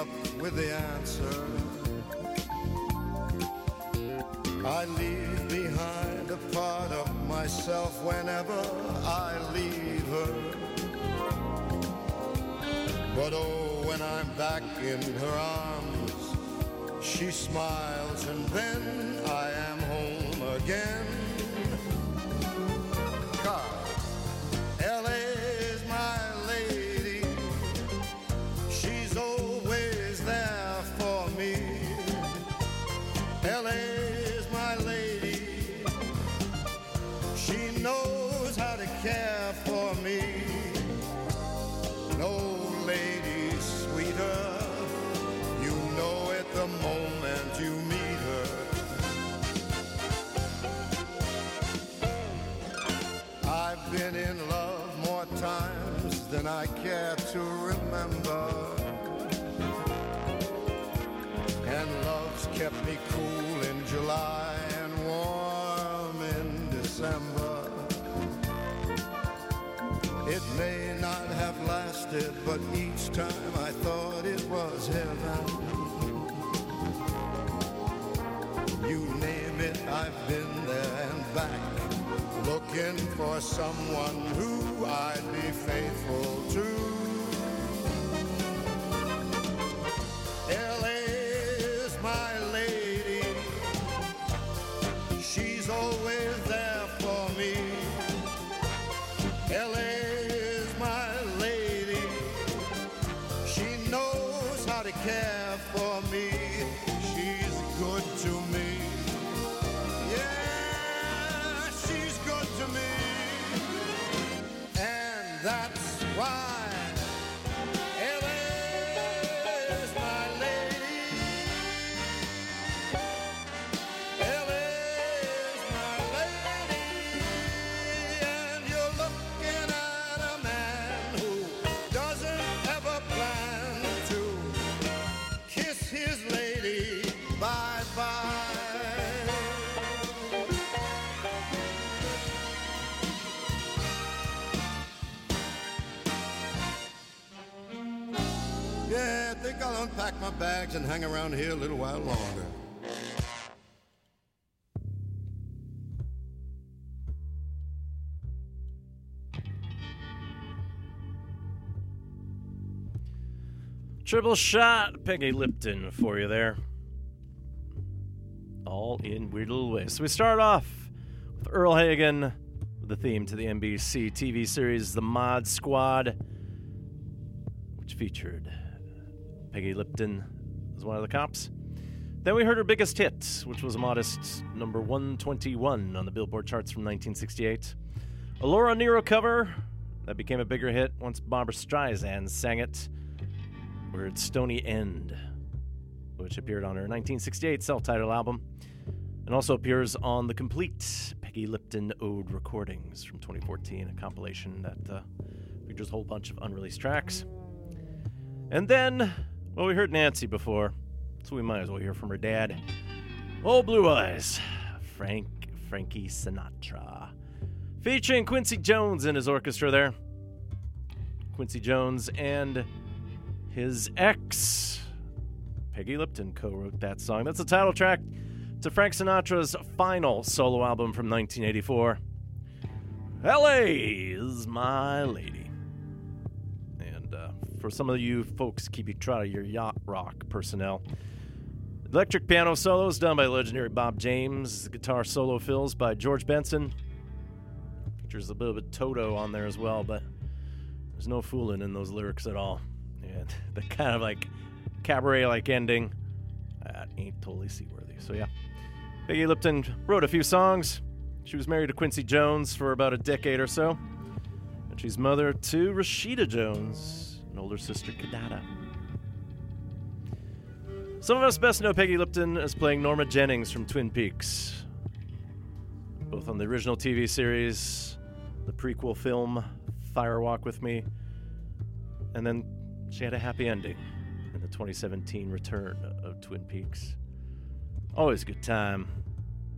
up with the answer. Unpack my bags and hang around here a little while longer. Triple shot, Peggy Lipton for you there. All in weird little ways. So we start off with Earle Hagen, the theme to the NBC TV series The Mod Squad, which featured Peggy Lipton as one of the cops. Then we heard her biggest hit, which was a modest number 121 on the Billboard charts from 1968. A Laura Nyro cover that became a bigger hit once Barbra Streisand sang it. Word Stony End, which appeared on her 1968 self titled album, and also appears on the complete Peggy Lipton Ode recordings from 2014, a compilation that uh, features a whole bunch of unreleased tracks. And then, well, we heard Nancy before, so we might as well hear from her dad. Old Blue Eyes, Frank Frankie Sinatra, featuring Quincy Jones and his orchestra there. Quincy Jones and his ex, Peggy Lipton, co wrote that song. That's the title track to Frank Sinatra's final solo album from 1984. LA is my lady. And for some of you folks keeping track of your yacht rock personnel, electric piano solos done by legendary Bob James, guitar solo fills by George Benson. Features a bit of a Toto on there as well, but there's no fooling in those lyrics at all. Yeah, [laughs] the kind of like cabaret like ending that ain't totally seaworthy. So yeah, Peggy Lipton wrote a few songs. She was married to Quincy Jones for about a decade or so, and she's mother to Rashida Jones, older sister Kidada. Some of us best know Peggy Lipton as playing Norma Jennings from Twin Peaks, both on the original TV series, the prequel film Fire Walk with Me, and then she had a happy ending in the 2017 return of Twin Peaks. Always a good time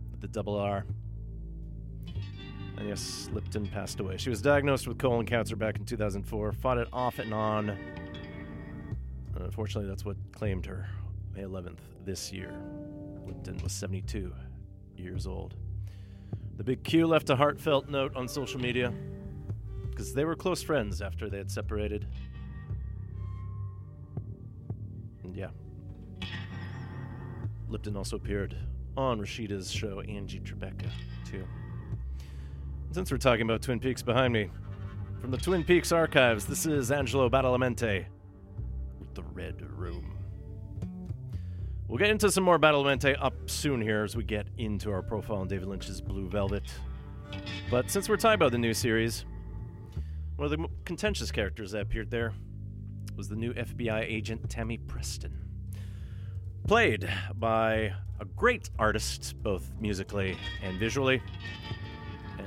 with the double R. And yes, Lipton passed away. She was diagnosed with colon cancer back in 2004, fought it off and on. And unfortunately, that's what claimed her May 11th this year. Lipton was 72 years old. The Big Q left a heartfelt note on social media because they were close friends after they had separated. And yeah. Lipton also appeared on Rashida's show, Angie Tribeca, too. Since we're talking about Twin Peaks behind me, from the Twin Peaks archives, this is Angelo Badalamenti with The Red Room. We'll get into some more Badalamenti up soon here as we get into our profile on David Lynch's Blue Velvet. But since we're talking about the new series, one of the contentious characters that appeared there was the new FBI agent Tammy Preston. Played by a great artist, both musically and visually,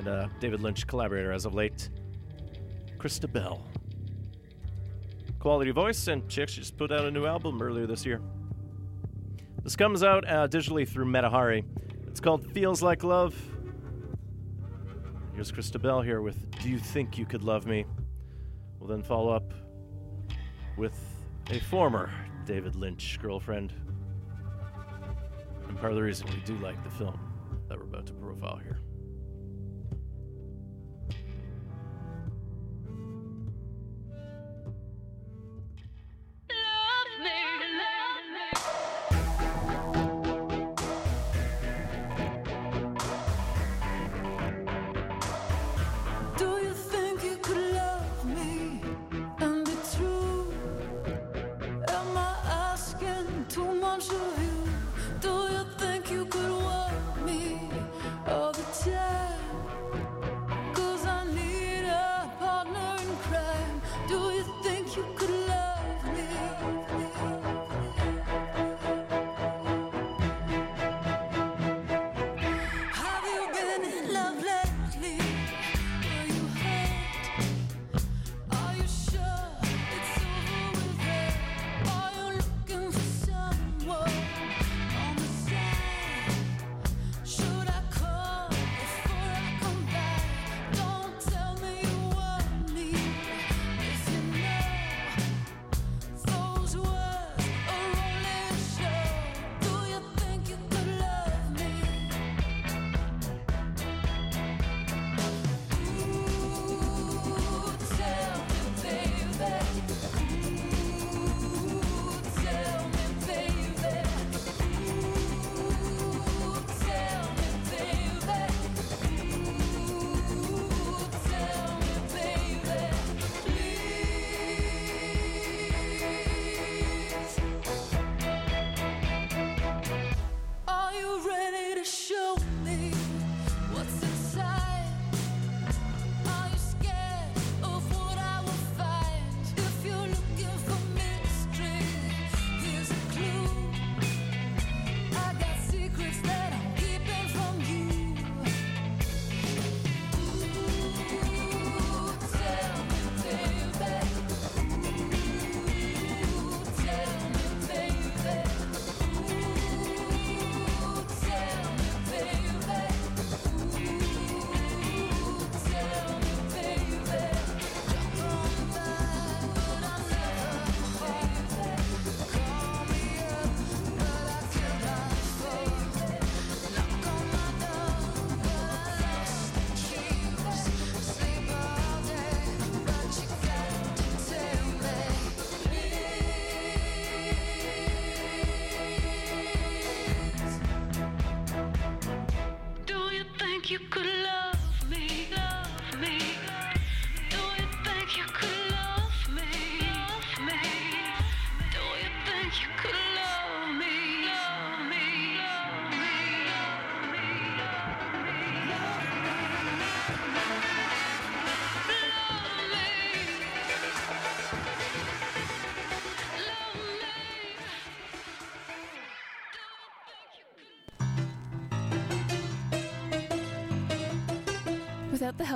and a David Lynch collaborator as of late, Chrysta Bell. Quality voice, and she actually just put out a new album earlier this year. This comes out uh, digitally through Metahari. It's called Feels Like Love. Here's Chrysta Bell here with Do You Think You Could Love Me? We'll then follow up with a former David Lynch girlfriend. And part of the reason we do like the film that we're about to profile here.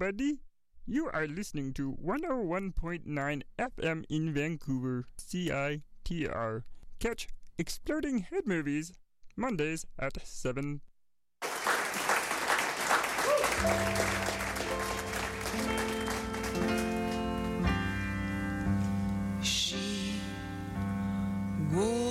everybody. You are listening to 101.9 FM in Vancouver, CITR. Catch Exploding Head Movies Mondays at 7. She wore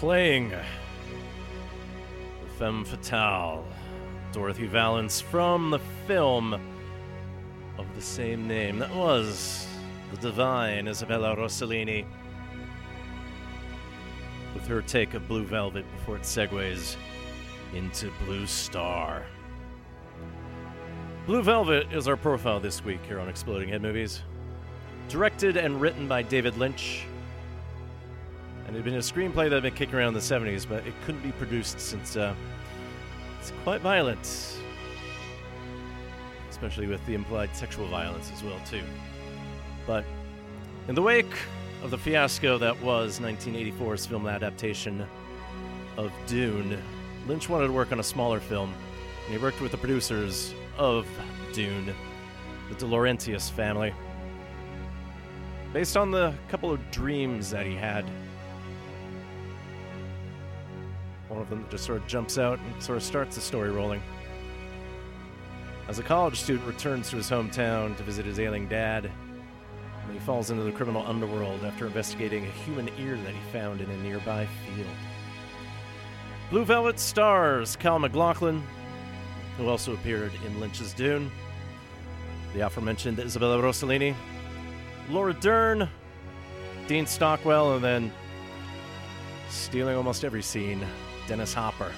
Playing the Femme Fatale, Dorothy Vallens from the film of the same name. That was the divine Isabella Rossellini with her take of Blue Velvet before it segues into Blue Star. Blue Velvet is our profile this week here on Exploding Head Movies. Directed and written by David Lynch. And it had been a screenplay that had been kicking around in the 70s, but it couldn't be produced since uh, it's quite violent. Especially with the implied sexual violence as well, too. But in the wake of the fiasco that was 1984's film adaptation of Dune, Lynch wanted to work on a smaller film, and he worked with the producers of Dune, the De Laurentiis family. Based on the couple of dreams that he had, one of them that just sort of jumps out and sort of starts the story rolling. As a college student returns to his hometown to visit his ailing dad, he falls into the criminal underworld after investigating a human ear that he found in a nearby field. Blue Velvet stars Kyle MacLachlan, who also appeared in Lynch's Dune, the aforementioned Isabella Rossellini, Laura Dern, Dean Stockwell, and then stealing almost every scene, Dennis Hopper.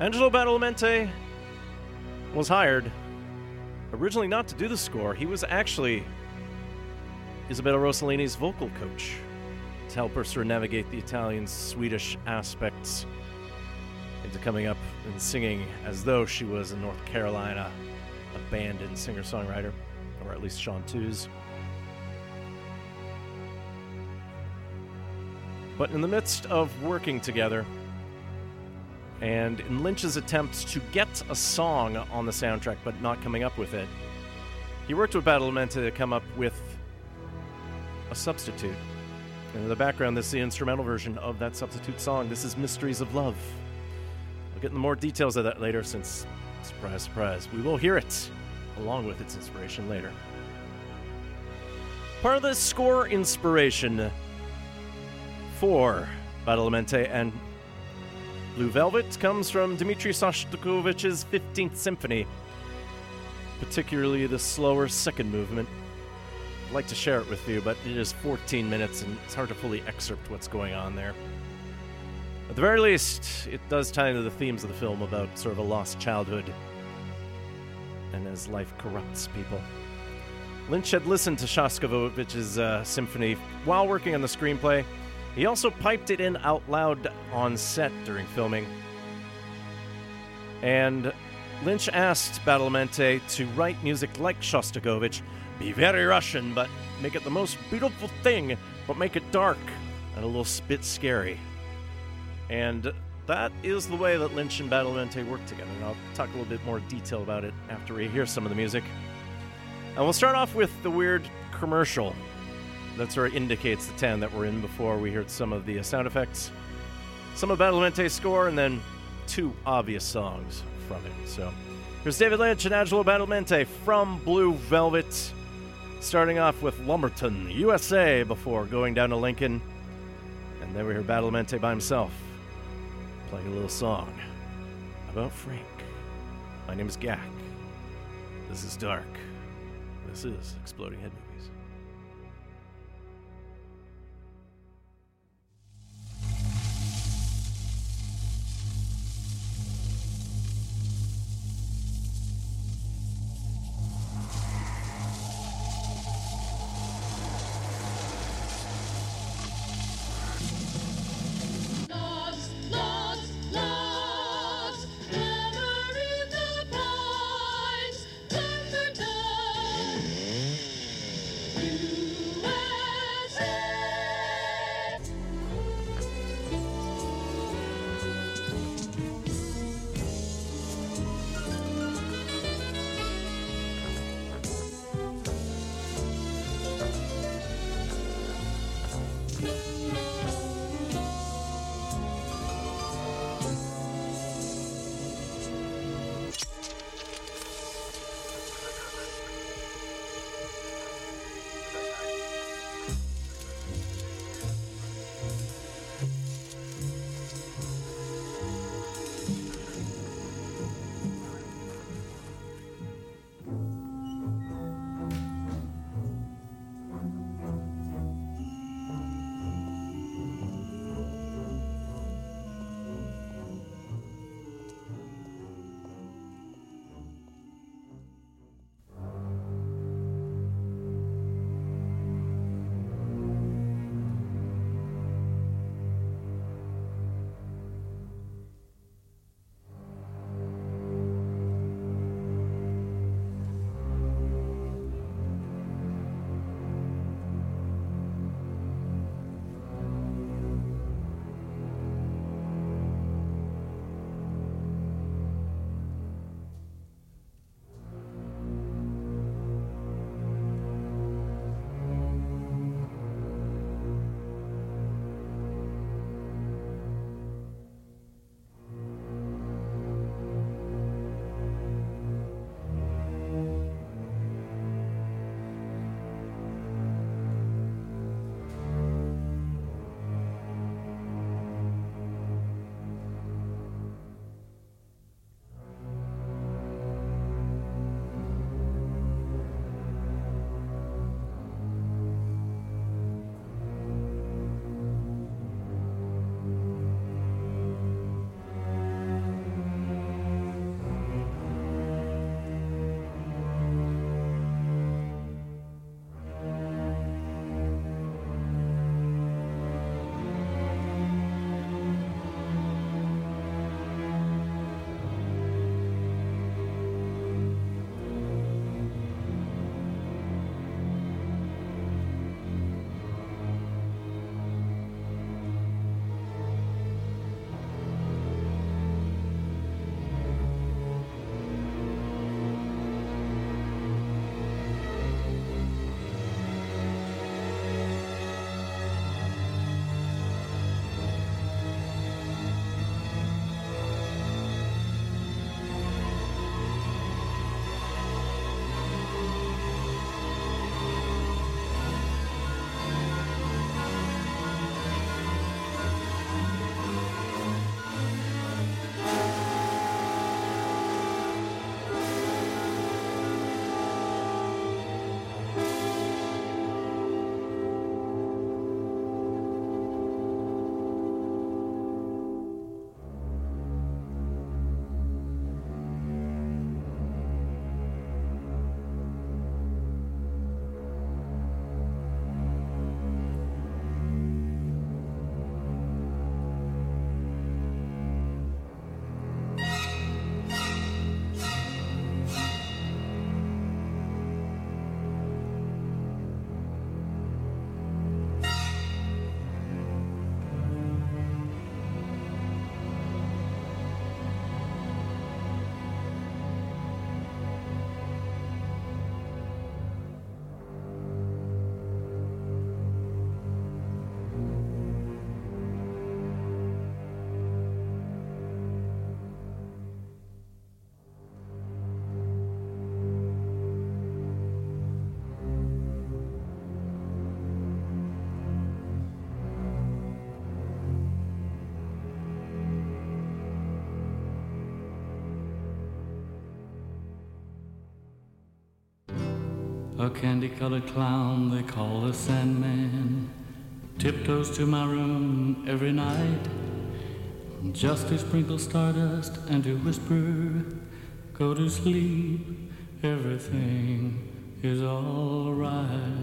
Angelo Badalamenti was hired originally not to do the score. He was actually Isabella Rossellini's vocal coach to help her sort of navigate the Italian Swedish aspects into coming up and singing as though she was a North Carolina abandoned singer songwriter, or at least Sean chanteuse. But in the midst of working together, and in Lynch's attempts to get a song on the soundtrack but not coming up with it, he worked with Badalamenti to come up with a substitute. And in the background, this is the instrumental version of that substitute song. This is Mysteries of Love. I'll get into more details of that later since, surprise, surprise, we will hear it along with its inspiration later. Part of the score inspiration for Badalamenti and Blue Velvet comes from Dmitri Shostakovich's 15th Symphony, particularly the slower second movement. I'd like to share it with you, but it is 14 minutes and it's hard to fully excerpt what's going on there. At the very least, it does tie into the themes of the film about sort of a lost childhood and as life corrupts people. Lynch had listened to Shostakovich's uh, symphony while working on the screenplay. He also piped it in out loud on set during filming. And Lynch asked Badalamenti to write music like Shostakovich, be very Russian, but make it the most beautiful thing, but make it dark and a little bit scary. And that is the way that Lynch and Badalamenti work together. And I'll talk a little bit more detail about it after we hear some of the music. And we'll start off with the weird commercial that sort of indicates the 10 that we're in before we heard some of the sound effects, some of Badalamenti's score, and then two obvious songs from it. So here's David Lynch and Angelo Badalamenti from Blue Velvet, starting off with Lumberton, USA, before going down to Lincoln. And then we hear Badalamenti by himself playing a little song about Frank. My name is Gak. This is Dark. This is Exploding Head A candy colored clown they call the Sandman tiptoes to my room every night just to sprinkle stardust and to whisper, Go to sleep, everything is alright.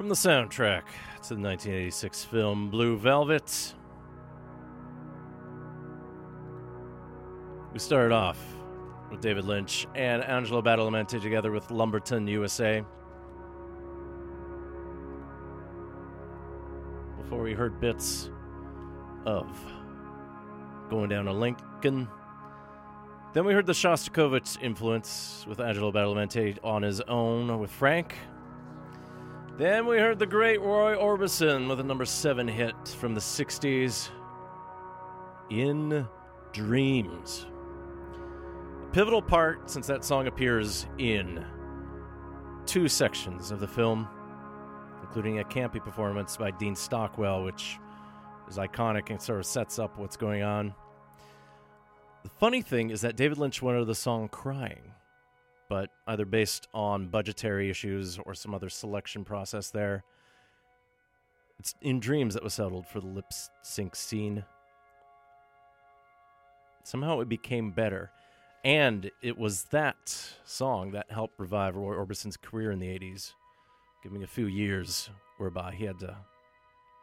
From the soundtrack to the 1986 film Blue Velvet. We started off with David Lynch and Angelo Badalamenti together with Lumberton USA. Before we heard bits of Going Down to Lincoln. Then we heard the Shostakovich influence with Angelo Badalamenti on his own with Frank. Then we heard the great Roy Orbison with a number seven hit from the 60s In Dreams. A pivotal part since that song appears in two sections of the film, including a campy performance by Dean Stockwell, which is iconic and sort of sets up what's going on. The funny thing is that David Lynch wanted the song Crying, but either based on budgetary issues or some other selection process there, it's in Dreams that was settled for the lip sync scene. Somehow it became better. And it was that song that helped revive Roy Orbison's career in the 80s, giving a few years whereby he had to,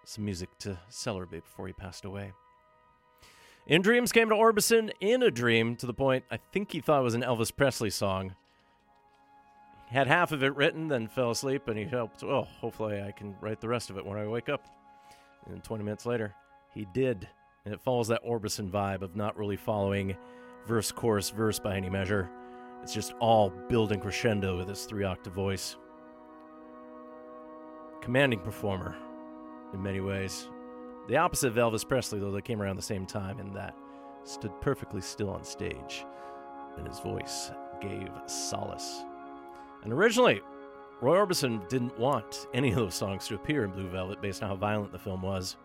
some music to celebrate before he passed away. In Dreams came to Orbison in a dream to the point I think he thought it was an Elvis Presley song. Had half of it written, then fell asleep, and he helped. well, hopefully I can write the rest of it when I wake up. And 20 minutes later, he did. And it follows that Orbison vibe of not really following verse, chorus, verse by any measure. It's just all building crescendo with his three octave voice. Commanding performer in many ways. The opposite of Elvis Presley, though, they came around the same time in that stood perfectly still on stage, and his voice gave solace. And originally, Roy Orbison didn't want any of those songs to appear in Blue Velvet based on how violent the film was.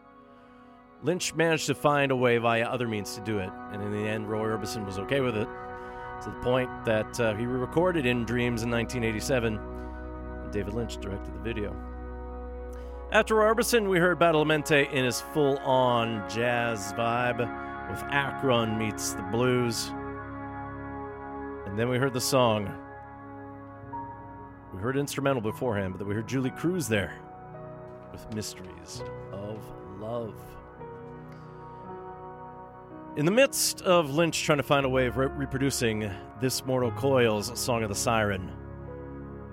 Lynch managed to find a way via other means to do it, and in the end, Roy Orbison was okay with it, to the point that uh, he recorded In Dreams in 1987, and David Lynch directed the video. After Orbison, we heard Badalamenti in his full on jazz vibe with Akron meets the blues. And then we heard the song. We heard instrumental beforehand, but then we heard Julee Cruise there with Mysteries of Love. In the midst of Lynch trying to find a way of re- reproducing This Mortal Coil's Song of the Siren,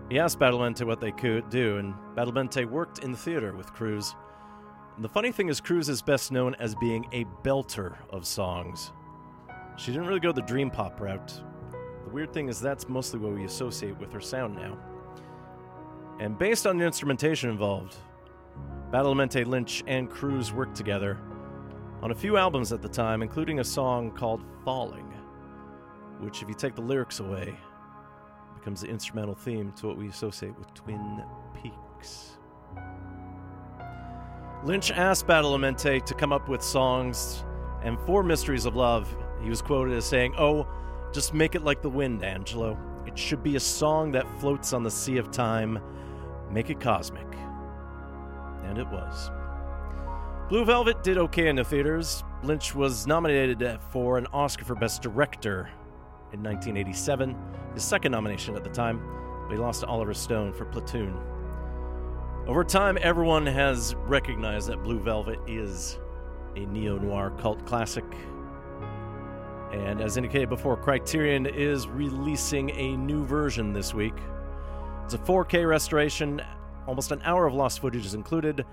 he asked Badalamenti what they could do, and Badalamenti worked in the theater with Cruise. And the funny thing is, Cruise is best known as being a belter of songs. She didn't really go the dream pop route. The weird thing is, that's mostly what we associate with her sound now. And based on the instrumentation involved, Badalamenti, Lynch, and Cruise worked together on a few albums at the time, including a song called Falling, which, if you take the lyrics away, becomes the instrumental theme to what we associate with Twin Peaks. Lynch asked Badalamenti to come up with songs, and for Mysteries of Love, he was quoted as saying, Oh, just make it like the wind, Angelo. It should be a song that floats on the sea of time. Make it cosmic. And it was. Blue Velvet did okay in the theaters. Lynch was nominated for an Oscar for Best Director in 1987, his second nomination at the time, but he lost to Oliver Stone for Platoon. Over time, everyone has recognized that Blue Velvet is a neo noir cult classic. And as indicated before, Criterion is releasing a new version this week. It's a 4K restoration, almost an hour of lost footage is included.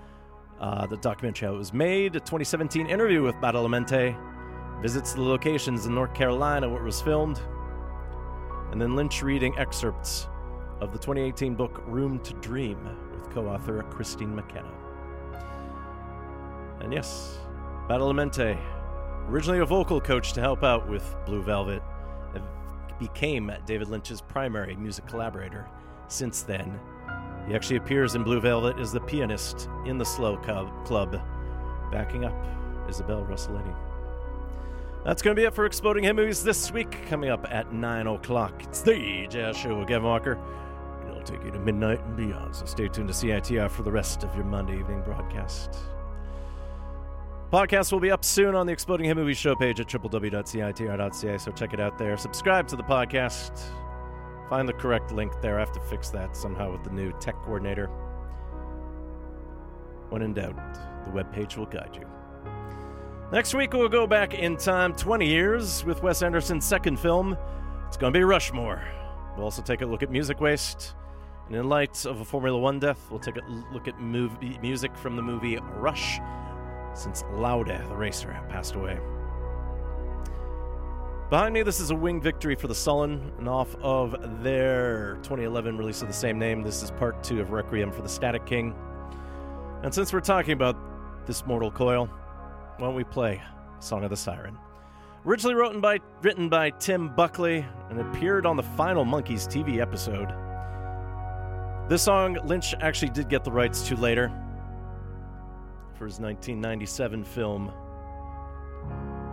Uh, the documentary how it was made, a 2017 interview with Badalamenti, visits the locations in North Carolina where it was filmed, and then Lynch reading excerpts of the 2018 book Room to Dream with co author Kristine McKenna. And yes, Badalamenti, originally a vocal coach to help out with Blue Velvet, became David Lynch's primary music collaborator. Since then, he actually appears in Blue Velvet as the pianist in the Slow Club, backing up Isabel Rossellini. That's going to be it for Exploding Head Movies this week. Coming up at 9 o'clock, it's the Jazz Show with Gavin Walker. It'll take you to midnight and beyond, so stay tuned to CITR for the rest of your Monday evening broadcast. Podcast will be up soon on the Exploding Head Movies show page at www.citr.ca, so check it out there. Subscribe to the podcast. Find the correct link there. I have to fix that somehow with the new tech coordinator. When in doubt, the webpage will guide you. Next week, we'll go back in time 20 years with Wes Anderson's second film. It's going to be Rushmore. We'll also take a look at music waste. And in light of a Formula One death, we'll take a look at movie, music from the movie Rush, since Lauda, the racer, passed away. Behind me, this is A Winged Victory for the Sullen, and off of their 2011 release of the same name, this is part two of Requiem for the Static King. And since we're talking about this mortal coil, why don't we play Song of the Siren? Originally written by, written by Tim Buckley and appeared on the final Monkees TV episode. This song, Lynch actually did get the rights to later for his 1997 film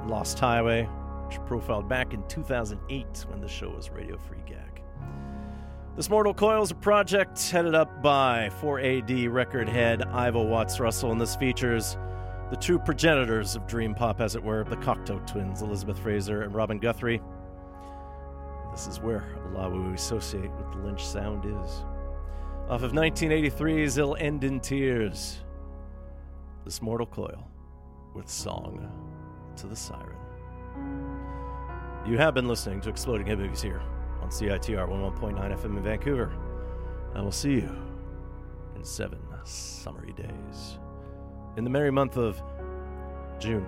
Lost Highway, which profiled back in 2008 when the show was Radio Free Gag. This Mortal Coil is a project headed up by 4AD record head Ivo Watts Russell, and this features the two progenitors of Dream Pop, as it were, the Cocteau twins, Elizabeth Fraser and Robin Guthrie. This is where a lot we associate with the Lynch sound is. Off of 1983's It'll End in Tears, this Mortal Coil with Song to the Siren. You have been listening to Exploding Head Movies here on CITR 11.9 FM in Vancouver. I will see you in seven summery days in the merry month of June.